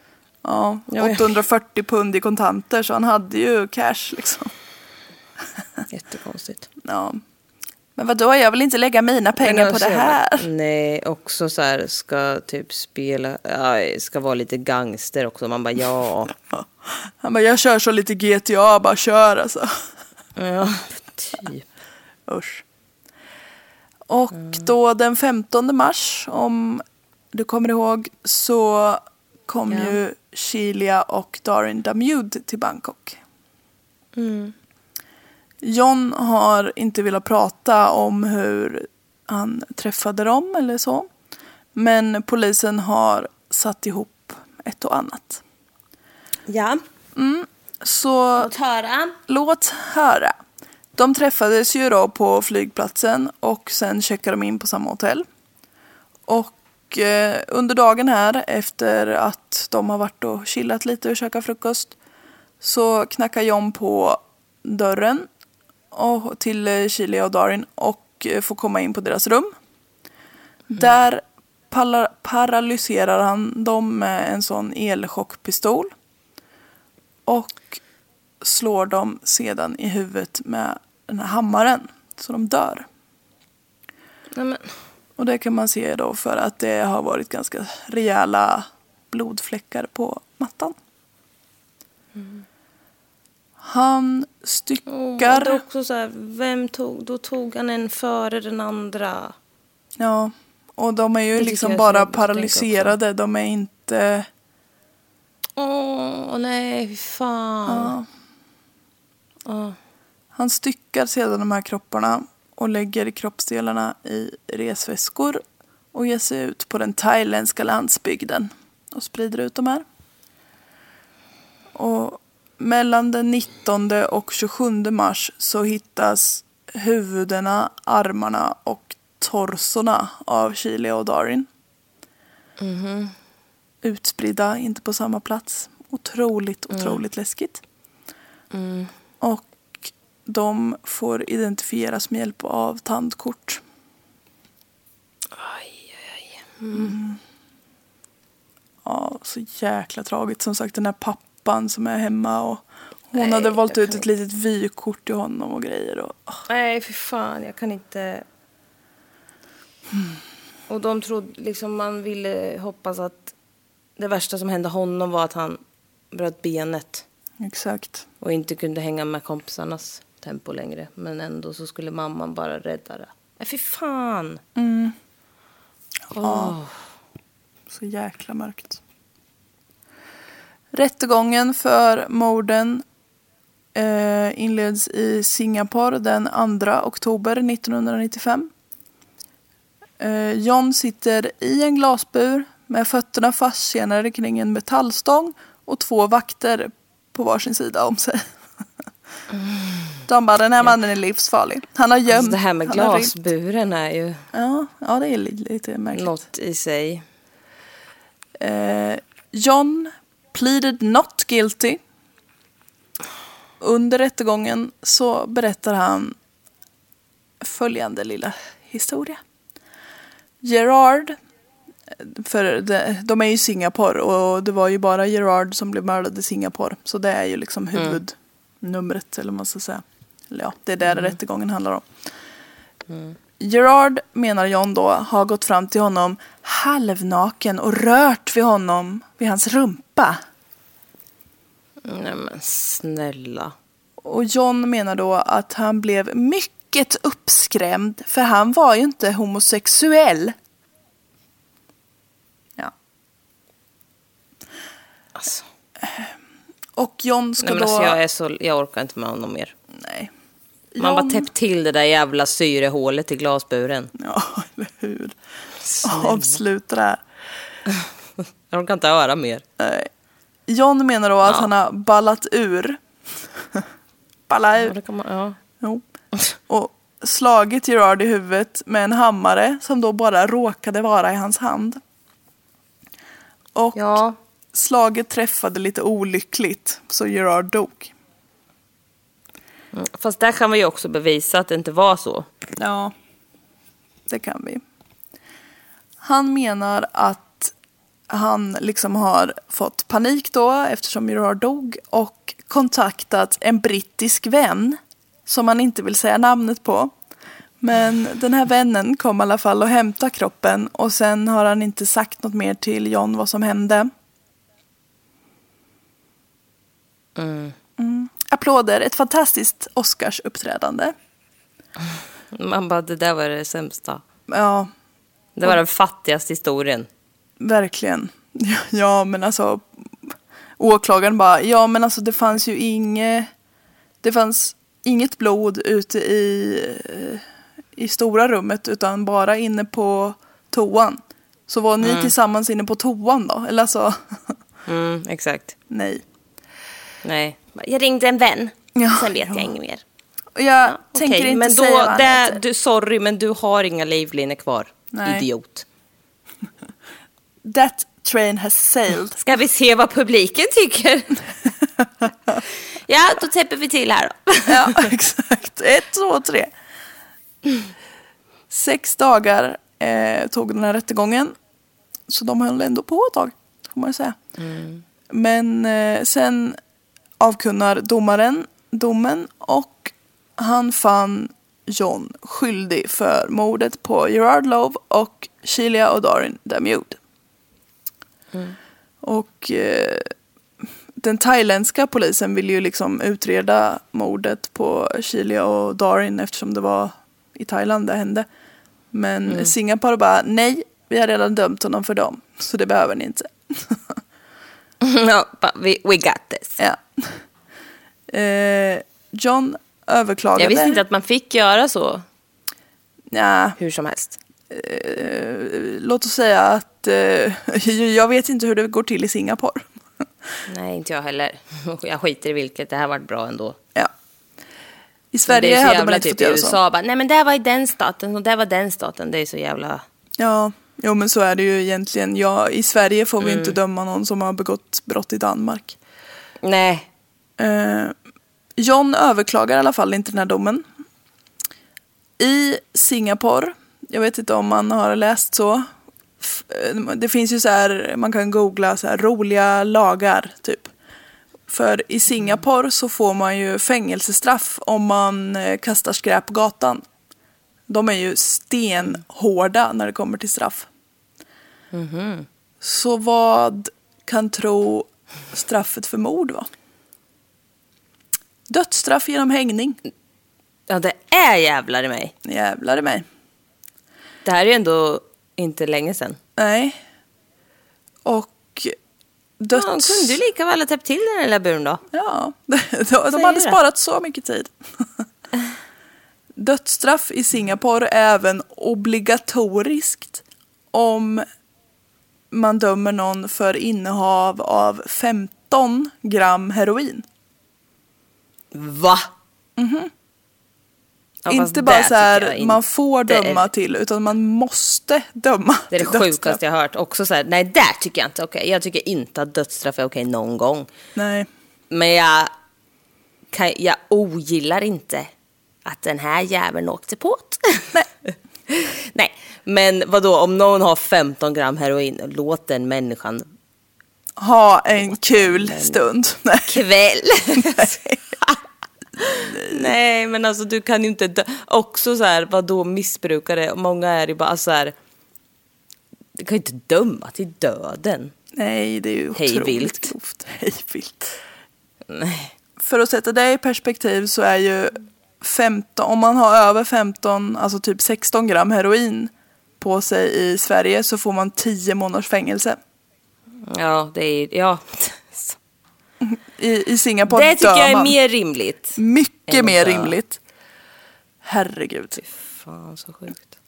ja, Ja, men- 840 pund i kontanter så han hade ju cash liksom. Jättekonstigt. Ja. Men vadå, jag vill inte lägga mina pengar på det här. bara, Nej, också så här, ska typ spela, ja, ska vara lite gangster också. Man bara, ja. Han bara, jag kör så lite GTA, bara kör alltså. ja typ. Usch. Och då den 15 mars, om du kommer ihåg, så kom Ja. ju Sheila och Darin Damude till Bangkok. John har inte velat prata om hur han träffade dem eller så. Men polisen har satt ihop ett och annat. Ja, Så låt höra. Låt höra. De träffades ju då på flygplatsen och sen checkade de in på samma hotell. Och eh, under dagen här efter att de har varit och chillat lite och käkat frukost så knackar John på dörren och, till eh, Chile och Darin och eh, får komma in på deras rum. Där pala- paralyserar han dem med en sån elchockpistol. Och slår dem sedan i huvudet med den här hammaren. Så de dör. Nej, men, Och det kan man se då för att det har varit ganska rejäla blodfläckar på mattan. Han oh, styckar. är också så här, vem tog, då tog han en före den andra. Ja, och de är ju Det liksom jag bara paralyserade. De är inte... Åh, nej, fy fan. Åh. Han styckar sedan de här kropparna och lägger kroppsdelarna i resväskor och ger sig ut på den thailändska landsbygden och sprider ut de här. Och mellan den 19 och 27 mars så hittas huvudena, armarna och torsorna av Chile och Darin. Utspridda, inte på samma plats. Otroligt, otroligt läskigt. Och de får identifieras med hjälp av tandkort. Mm. Ja, så jäkla tragiskt. Som sagt den här pappan som är hemma och hon Nej, hade valt ut ett litet vykort till honom och grejer. Och. Nej, för fan, jag kan inte... Och de trodde, liksom man ville hoppas att det värsta som hände honom var att han bröt benet Exakt. och inte kunde hänga med kompisarnas tempo längre. Men ändå så skulle mamman bara rädda det. Nej, fy fan! Åh. Så jäkla mörkt. Rättegången för morden eh, inleds i Singapore den 2 oktober 1995. Eh, John sitter i en glasbur med fötterna fasttjänade kring en metallstång och två vakter på varsin sida om sig. De bara, den här mannen är livsfarlig. Han har gömt. Alltså det här med glasburen är ju Ja, ja, det är lite, lite märkligt. något i sig. Eh, John pleaded not guilty. Under rättegången så berättar han följande lilla historia. Gerard, för de, är ju i Singapore och det var ju bara Gerard som blev mördad i Singapore. Så det är ju liksom huvudnumret eller vad man ska säga. Eller ja, det är det rättegången handlar om. Gerard, menar John då, har gått fram till honom halvnaken och rört vid honom, vid hans rumpa. Nej men snälla. Och John menar då att han blev mycket uppskrämd för han var ju inte homosexuell. Ja. Alltså. Och John ska Nej, men då... alltså jag, är så, jag orkar inte med honom mer. Nej. Man bara John- täppt till det där jävla syrehålet i glasburen. Ja, eller hur. Avsluta det här. Jag orkar inte höra mer. John menar då att Ja. han har ballat ur. Balla Ja, ur. det kan man, ja. Jo. Och slagit Gerard i huvudet med en hammare som då bara råkade vara i hans hand. Och ja. slaget träffade lite olyckligt så Gerard dog. Mm. Fast där kan vi ju också bevisa att det inte var så. Ja, det kan vi. Han menar att han liksom har fått panik då eftersom Gerard dog och kontaktat en brittisk vän som han inte vill säga namnet på. Men den här vännen kom i alla fall och hämtade kroppen och sen har han inte sagt något mer till John vad som hände. Mm. Applåder, ett fantastiskt Oscarsuppträdande. Man bara, det där var det sämsta. Ja, Det var den fattigaste historien. Verkligen. Ja, men alltså åklagaren bara, ja men alltså det fanns ju inget, det fanns inget blod ute i, eh, i stora rummet utan bara inne på toan. Så var ni tillsammans inne på toan då? Eller alltså, Mm, exakt. nej. Nej. Jag ringde en vän. Ja, Sen vet ja. jag inget mer. Jag Okej, tänker inte men då, säga han det, du, sorry, men du har inga livlinor kvar. Nej. Idiot. That train has sailed. Ska vi se vad publiken tycker? ja, då täpper vi till här då. Ja, exakt. Ett, två, tre. Sex dagar eh, tog den här rättegången. Så de höll ändå på ett tag, får man säga. Men eh, sen avkunnar domaren domen och han fann John skyldig för mordet på Gerard Love och Sheila och Darin Och eh, den thailändska polisen ville ju liksom utreda mordet på Sheila och Darin eftersom det var i Thailand det hände. Men Singapore bara nej, vi har redan dömt honom för dem, så det behöver ni inte. no, but we, we got this. ja. eh, John överklagade. Jag visste inte att man fick göra så Nja, hur som helst. Låt oss säga att eh, jag vet inte hur det går till i Singapore. Nej, inte jag heller. Jag skiter i vilket, det här varit bra ändå. ja. I Sverige hade jävla man inte typ fått göra så. USA bara, nej men det var i den staten och det var den staten. Det är så jävla... Ja, jo men så är det ju egentligen. Ja, I Sverige får vi Mm. inte döma någon som har begått brott i Danmark. Nej. Eh, John överklagar i alla fall inte den här domen. I Singapore, jag vet inte om man har läst så, eh, det finns ju så här, man kan googla så här roliga lagar typ. För i Singapore så får man ju fängelsestraff om man eh, kastar skräp på gatan. De är ju stenhårda när det kommer till straff. Så vad kan tro straffet för mord var? Dödsstraff genom hängning. Ja, det är jävlar i mig. Jävlar i mig. Det här är ju ändå inte länge sedan. Nej. Och döds... Ja, de kunde ju lika väl ha täppt till den lilla buren då. Ja, de, de hade det. sparat så mycket tid. Dödsstraff i Singapore är även obligatoriskt om man dömer någon för innehav av 15 gram heroin. Va? Ja, inte bara så här, man får inte är- döma till, utan man måste döma Det är det sjukaste jag har hört. Också så här, nej där tycker jag inte okej. Jag tycker inte att dödsstraff är okej någon gång. Nej. Men jag, kan, jag ogillar inte att den här jäveln åkte på det. Nej. Men vad då om någon har 15 gram heroin, låt den människan Ha en kul stund. Nej. kväll. Nej, men alltså du kan ju inte dö. Också så här, vad då missbrukare, många är ju bara så här. Du kan ju inte döma till döden. Nej, det är ju Hej otroligt vilt. grovt. Hej vilt. Nej. För att sätta det i perspektiv så är ju 15, om man har över 15, alltså typ 16 gram heroin på sig i Sverige så får man 10 månaders fängelse. Ja, det är, ja. I, i Singapore Det tycker dör jag är man. mer rimligt. Mycket mer dö. rimligt. Herregud. Fy fan så sjukt.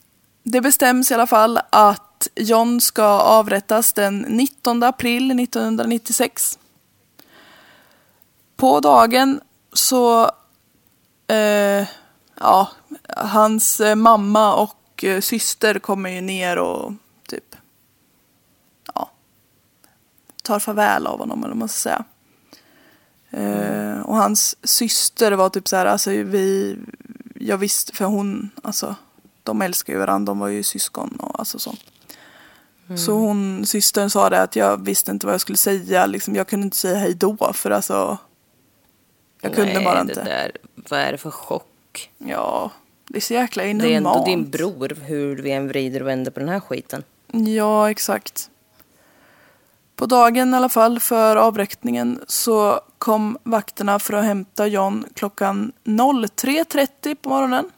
Det bestäms i alla fall att John ska avrättas den 19 april 1996. På dagen så, eh, ja, hans mamma och eh, syster kommer ju ner och typ, ja, tar farväl av honom eller vad man ska säga. Eh, och hans syster var typ så här, alltså vi, jag visste, för hon, alltså de älskar ju varandra, de var ju syskon och alltså så. Så hon, systern sa det att jag visste inte vad jag skulle säga, liksom, jag kunde inte säga hej då för alltså jag kunde Nej, bara inte. Där, vad är det för chock? Ja, det är så jäkla Det är ändå inhumant. din bror, hur vi än vrider och vänder på den här skiten. Ja, exakt. På dagen i alla fall för avrättningen så kom vakterna för att hämta John klockan 03.30 på morgonen.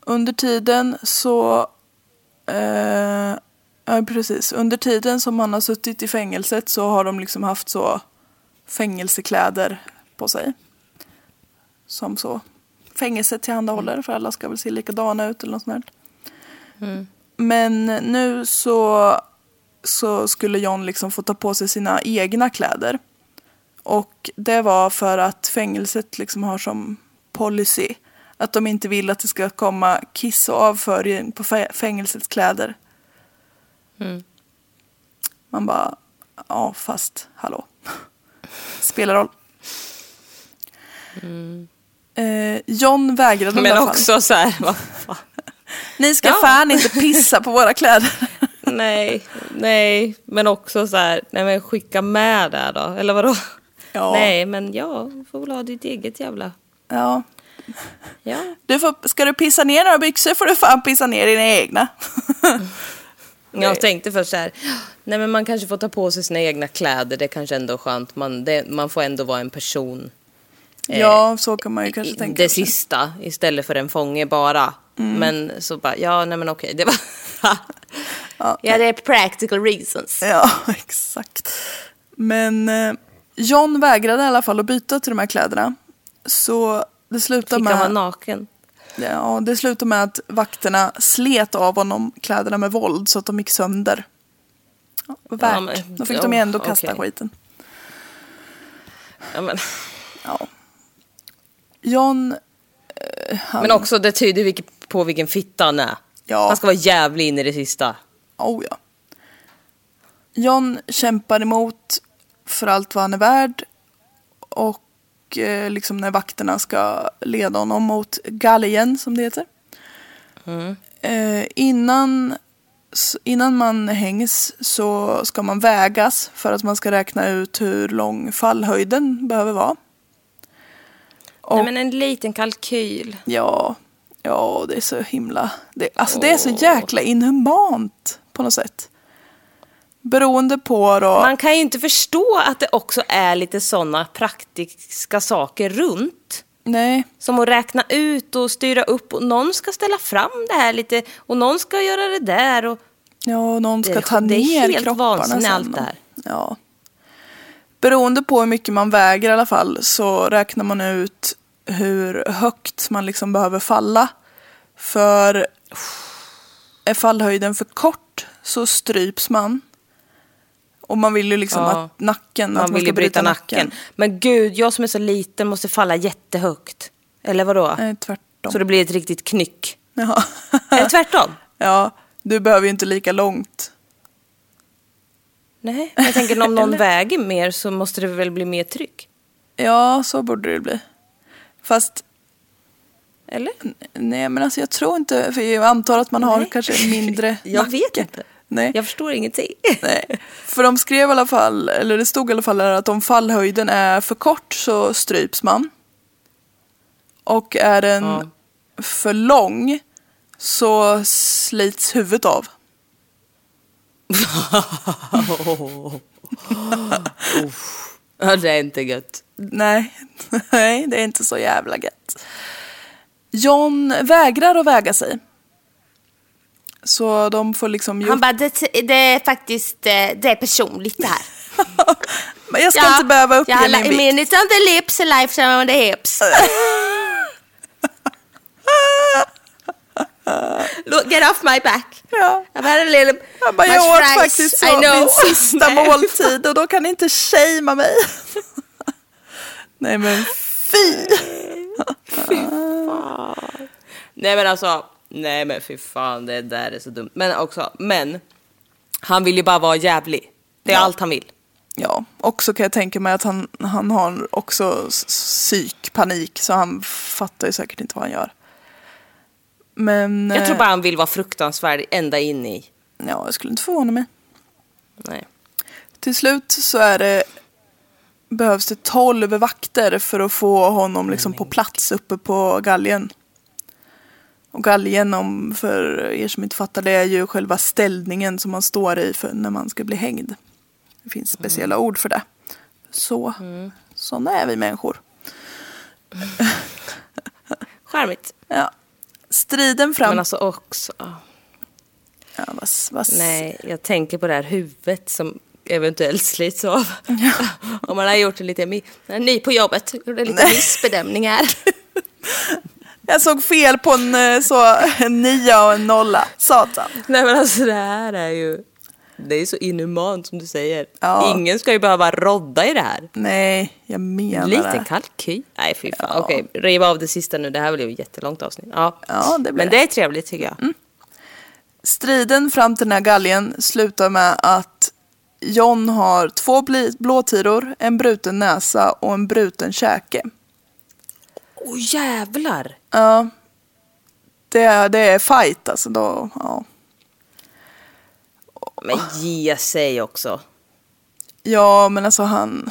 Under tiden så... Eh, ja, precis. Under tiden som han har suttit i fängelset så har de liksom haft så fängelsekläder på sig. Som så fängelset tillhandahåller för alla ska väl se likadana ut eller något sånt där. Men nu så, så skulle John liksom få ta på sig sina egna kläder. Och det var för att fängelset liksom har som policy att de inte vill att det ska komma kiss och avföring på fä- fängelsets kläder. Man bara, ja fast hallå. Spelar roll. Eh, John vägrade i Men alla fall. också så här, vad fan. Ni ska Ja. fan inte pissa på våra kläder. Nej, nej, men också så här, nej men skicka med där då, eller vadå? Ja. Nej, men ja, får väl ha ditt eget jävla, Ja. ja. Du får, ska du pissa ner några byxor får du fan pissa ner dina egna. Jag tänkte först så här, nej men man kanske får ta på sig sina egna kläder, det kanske ändå är skönt, man, det, man får ändå vara en person. ja, så kan man ju kanske tänka det sista istället för en fånge bara. Men så bara, ja nej men okej, det var... ja, det är practical reasons. Ja, exakt. Men eh, John vägrade i alla fall att byta till de här kläderna. Så det slutade Fick han vara med, naken? ja, det slutade med att vakterna slet av honom kläderna med våld så att de gick sönder. Ja, värt. Ja, men- Då fick de ju ja, ändå kasta okej. skiten. Ja, men, Ja. John, men också det tyder vilket- på vilken fitta han är. Ja. Han ska vara jävlig in i det sista. oh ja. John kämpar emot för allt vad han är värd. Och eh, liksom när vakterna ska leda honom mot galgen som det heter. Eh, innan innan man hängs så ska man vägas för att man ska räkna ut hur lång fallhöjden behöver vara. Och, Nej, men en liten kalkyl. Ja, ja det är så himla... Det, alltså det är så jäkla inhumant på något sätt. Beroende på då... Man kan ju inte förstå att det också är lite sådana praktiska saker runt. Nej, Som att räkna ut och styra upp och någon ska ställa fram det här lite och någon ska göra det där. Och... ja, och någon Det ska är- ta det är ner helt kropparna sen. allt det här. Ja. Beroende på hur mycket man väger i alla fall så räknar man ut hur högt man liksom behöver falla. För är fallhöjden för kort så stryps man. Och man vill ju liksom Ja. att nacken, att Man man vill ska ju bryta nacken. Men gud, jag som är så liten måste falla jättehögt. Eller vadå? Nej, tvärtom. Så det blir ett riktigt knyck. Är det tvärtom? ja, du behöver ju inte lika långt. Nej, jag tänker om någon väger mer så måste det väl bli mer tryck? Ja, så borde det bli. Fast Eller? Nej men alltså jag tror inte, för jag antar att man har Nej. kanske mindre Jag vet nacke. inte. Nej. Jag förstår ingenting. Nej. För de skrev i alla fall, eller det stod i alla fall där att om fallhöjden är för kort så stryps man. Och är den Ja. för lång så slits huvudet av. Ja, det är inte gött. Nej, nej det är inte så jävla gött. John vägrar att väga sig. Så de får liksom Han bara, det, det är faktiskt, eh, det är personligt det här. Men jag ska inte behöva uppge ja, min vikt. it's on the lips, a lifetime on the hips. Look, get off my back. Ja. I've had a little Jag bara, jag åt fries. faktiskt så, min sista måltid och då kan ni inte shamea mig. Nej men fy! Nej men alltså, nej men fy fan det där är så dumt. Men också, men han vill ju bara vara jävlig. Det är Ja. allt han vill. Ja, också kan jag tänka mig att han, han har också psykpanik så han fattar ju säkert inte vad han gör. Men Jag tror eh, bara han vill vara fruktansvärd ända in i. ja, jag skulle inte förvåna mig. Nej. Till slut så är det behövs det 12 vakter för att få honom liksom på plats uppe på galgen. Och galgen, om, för er som inte fattar det, är ju själva ställningen som man står i för när man ska bli hängd. Det finns speciella ord för det. Så, sådana är vi människor. Charmigt. Ja. Striden fram... Men alltså också, ja, vad, vad, nej, jag tänker på det här huvudet som eventuellt slits av. Om man har gjort en liten, ny på jobbet, gjorde lite missbedömningar. Jag såg fel på en, eh, så, en nia och en nolla. Satan. Nej men alltså det här är ju, det är så inhumant som du säger. Ja. Ingen ska ju behöva rodda i det här. Nej, jag menar Lite det. kalkyl. Nej fy fan. Okej, riv av det sista nu. Det här blev ju ett jättelångt avsnitt. Ja, Ja, det Men det. det är trevligt tycker jag. Striden fram till den här galgen slutar med att John har två blåtiror, en bruten näsa och en bruten käke. Åh jävlar! Ja. Det är, det är fight alltså. Då, ja. Men ge sig också. ja, men alltså han...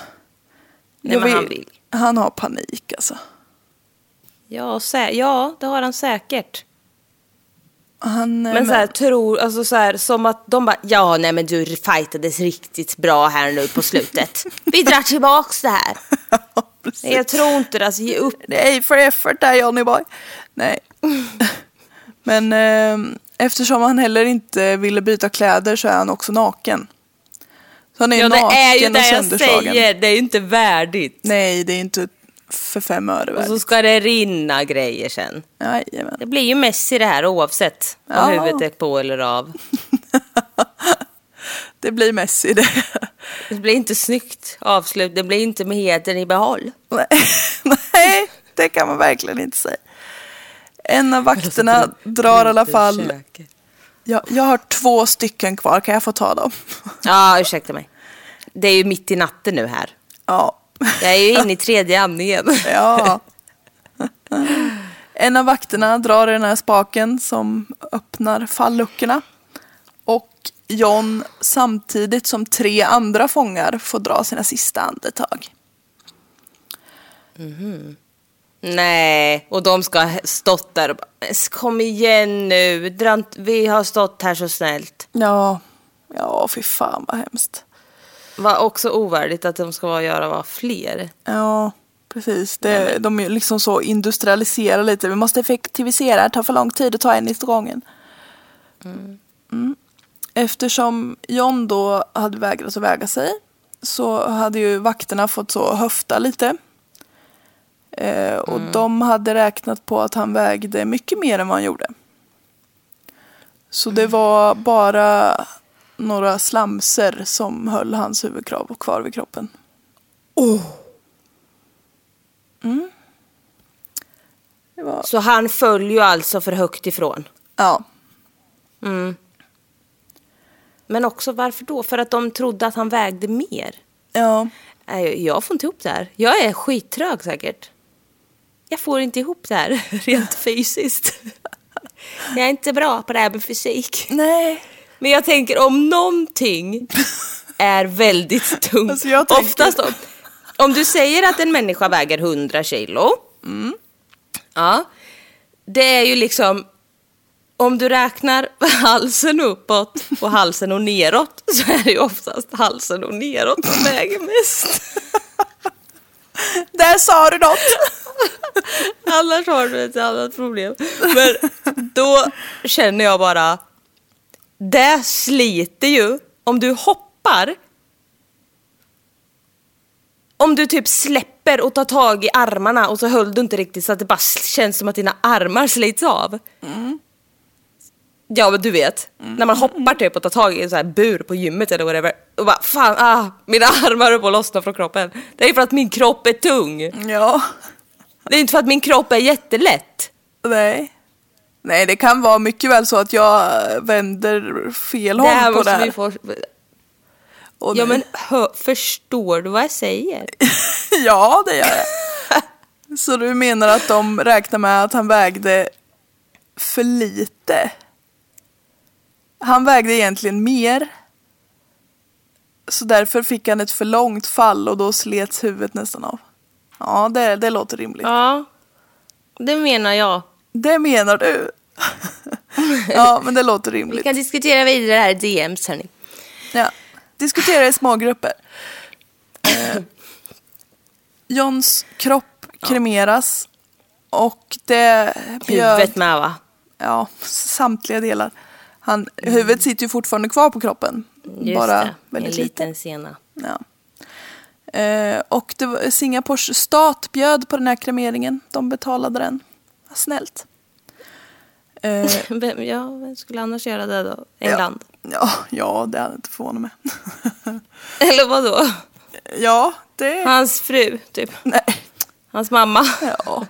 Nej men han vill. Han har panik alltså. Ja, sä- ja, det har han säkert. Han, eh, Men så här, tror, alltså så här, som att de bara, ja nej men du fightades riktigt bra här nu på slutet. Vi drar tillbaks det här. Ja. Nej, jag tror inte det, alltså ge upp. Det är för effort där Johnny boy. Nej. Men eh, eftersom han heller inte ville byta kläder så är han också naken. Så han är Ja det naken är ju och det jag sönderslagen. säger, det är inte värdigt. Nej, det är inte för fem öre Och så ska det rinna grejer sen. Jajamän. Det blir ju Messi det här oavsett om Ja. huvudet är på eller av. Det blir Messi det. Det blir inte snyggt avslut, det blir inte med hedern i behåll. Nej, det kan man verkligen inte säga. En av vakterna drar i alla fall... Jag, jag har två stycken kvar, kan jag få ta dem? Ja, ursäkta mig. Det är ju mitt i natten nu här. Ja. Jag är ju inne i tredje andningen. Ja. En av vakterna drar i den här spaken som öppnar falluckorna. Och John samtidigt som tre andra fångar får dra sina sista andetag. Nej, och de ska ha stått där och bara, kom igen nu, vi har stått här så snällt. Ja, ja fy fan vad hemskt. Var också ovärdigt att de ska vara göra vara fler. Ja, precis. Det, de är liksom så industrialiserade lite. Vi måste effektivisera, det tar för lång tid att ta en i gången. Mm. Eftersom John då hade vägrat att väga sig så hade ju vakterna fått så höfta lite. Eh, och de hade räknat på att han vägde mycket mer än vad han gjorde. Så det var bara några slamser som höll hans huvudkrav kvar vid kroppen. Det var, Så han föll ju alltså för högt ifrån. ja, Men också varför då? För att de trodde att han vägde mer. ja. Nej, Jag får inte ihop det här. Jag är skittrög säkert. Jag får inte ihop det här rent fysiskt. Jag är inte bra på det här med fysik. Nej. Men jag tänker om någonting är väldigt tungt. Alltså, tänker- Oftast om, om du säger att en människa väger 100 kilo. Ja. Det är ju liksom om du räknar halsen uppåt och halsen och neråt så är det ju oftast halsen och neråt som väger mest. Där sa du något. Annars har du ett annat problem. Men då känner jag bara, det sliter ju om du hoppar. Om du typ släpper och tar tag i armarna och så höll du inte riktigt så att det bara känns som att dina armar slits av. Ja men du vet, när man hoppar typ och tar tag i en sån här bur på gymmet eller whatever och bara fan, ah, mina armar är på att lossna från kroppen. Det är för att min kropp är tung. Ja. Det är inte för att min kropp är jättelätt. Nej. Nej, det kan vara mycket väl så att jag vänder fel Det håll på det här. vi få... Och Ja nu- men hö, förstår du vad jag säger? ja, det gör jag. Så du menar att de räknar med att han vägde för lite? Han vägde egentligen mer. Så därför fick han ett för långt fall och då slets huvudet nästan av. Ja, det, det låter rimligt. Ja, det menar jag. Det menar du? ja, men det låter Vi rimligt. kan diskutera vidare här i DMs hörni. Ja. Diskutera i små grupper. Eh, Johns kropp kremeras och det bjöd, Huvudet med va? ja, samtliga delar. Han, Huvudet sitter ju fortfarande kvar på kroppen. Just bara det, väldigt en lite. liten sena. Ja. Eh, och det var, Singapores stat bjöd på den här kremeringen. De betalade den. Snällt. Eh, Vem, ja, vem skulle annars göra det då? England? ja, ja, det hade inte förvånat mig. Eller vad då? ja, det... Hans fru, typ. Nej. Hans mamma. Ja.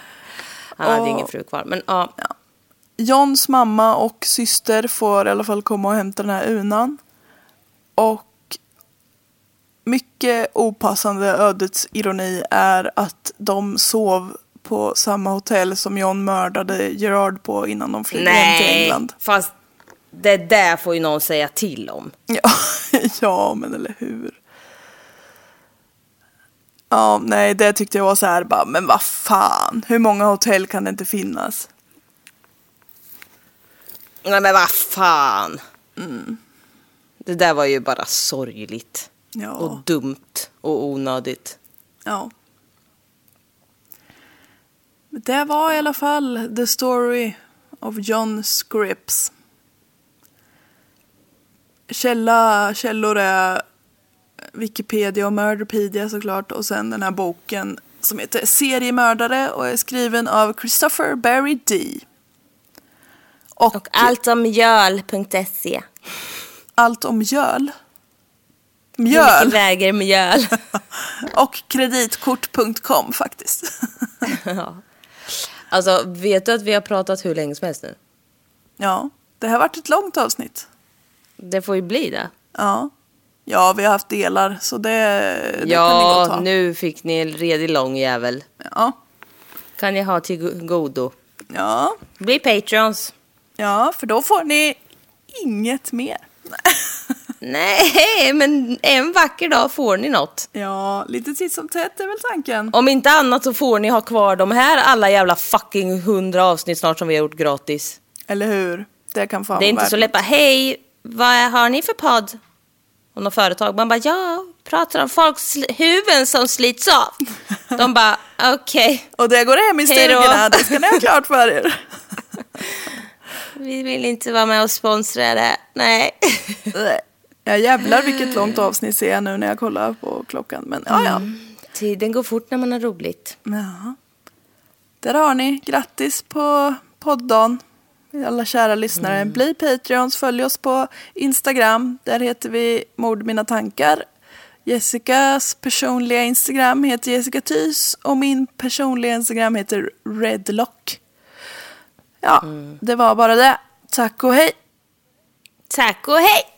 Han hade Och- ingen fru kvar, men ja. Johns mamma och syster får i alla fall komma och hämta den här unan. Och mycket opassande ödets ironi är att de sov på samma hotell som John mördade Gerard på innan de flydde hem till England. fast det där får ju någon säga till om. Ja, ja, men eller hur. Ja, nej, det tyckte jag var så här bara, men vad fan, hur många hotell kan det inte finnas? Nej men vad fan. Det där var ju bara sorgligt. Ja. Och dumt och onödigt. Ja. Det var i alla fall the story of John Scripps. Källa, källor är Wikipedia och Murderpedia såklart och sen den här boken som heter Seriemördare och är skriven av Christopher Barry D. Och, Och alltomjöl.se. allt om mjöl. Mjöl väger mjöl? och kreditkort.com faktiskt. ja. Alltså, vet du att vi har pratat hur länge som helst nu? ja, det här har varit ett långt avsnitt. Det får ju bli det. Ja. Ja, vi har haft delar så det, det kan ni gott ja, ha. nu fick ni en redig lång jävel. Ja. Kan ni ha till go- godo. Ja. Bli patrons. ja, för då får ni inget mer. Nej, men en vacker dag får ni något. Ja, lite titt som tätt är väl tanken. Om inte annat så får ni ha kvar de här alla jävla fucking hundra avsnitt snart som vi har gjort gratis. Eller hur? Det kan fan Det är inte så lätt bara, hej, vad har ni för podd? Och något företag, man bara, ja, pratar om folks huvuden som slits av. De bara, okej, något. Och det går hem i stugorna, det ska ni ha klart för er. vi vill inte vara med och sponsra det. Nej. Ja jävlar vilket långt avsnitt ser jag nu när jag kollar på klockan. Men ja, ja. Tiden går fort när man har roligt. ja. Där har ni. Grattis på poddagen. Alla kära lyssnare. Bli Patreons. Följ oss på Instagram. Där heter vi Mord mina tankar. Jessicas personliga Instagram heter Jessica Thys och min personliga Instagram heter Redlock. Ja, det var bara det. Tack och hej! Tack och hej!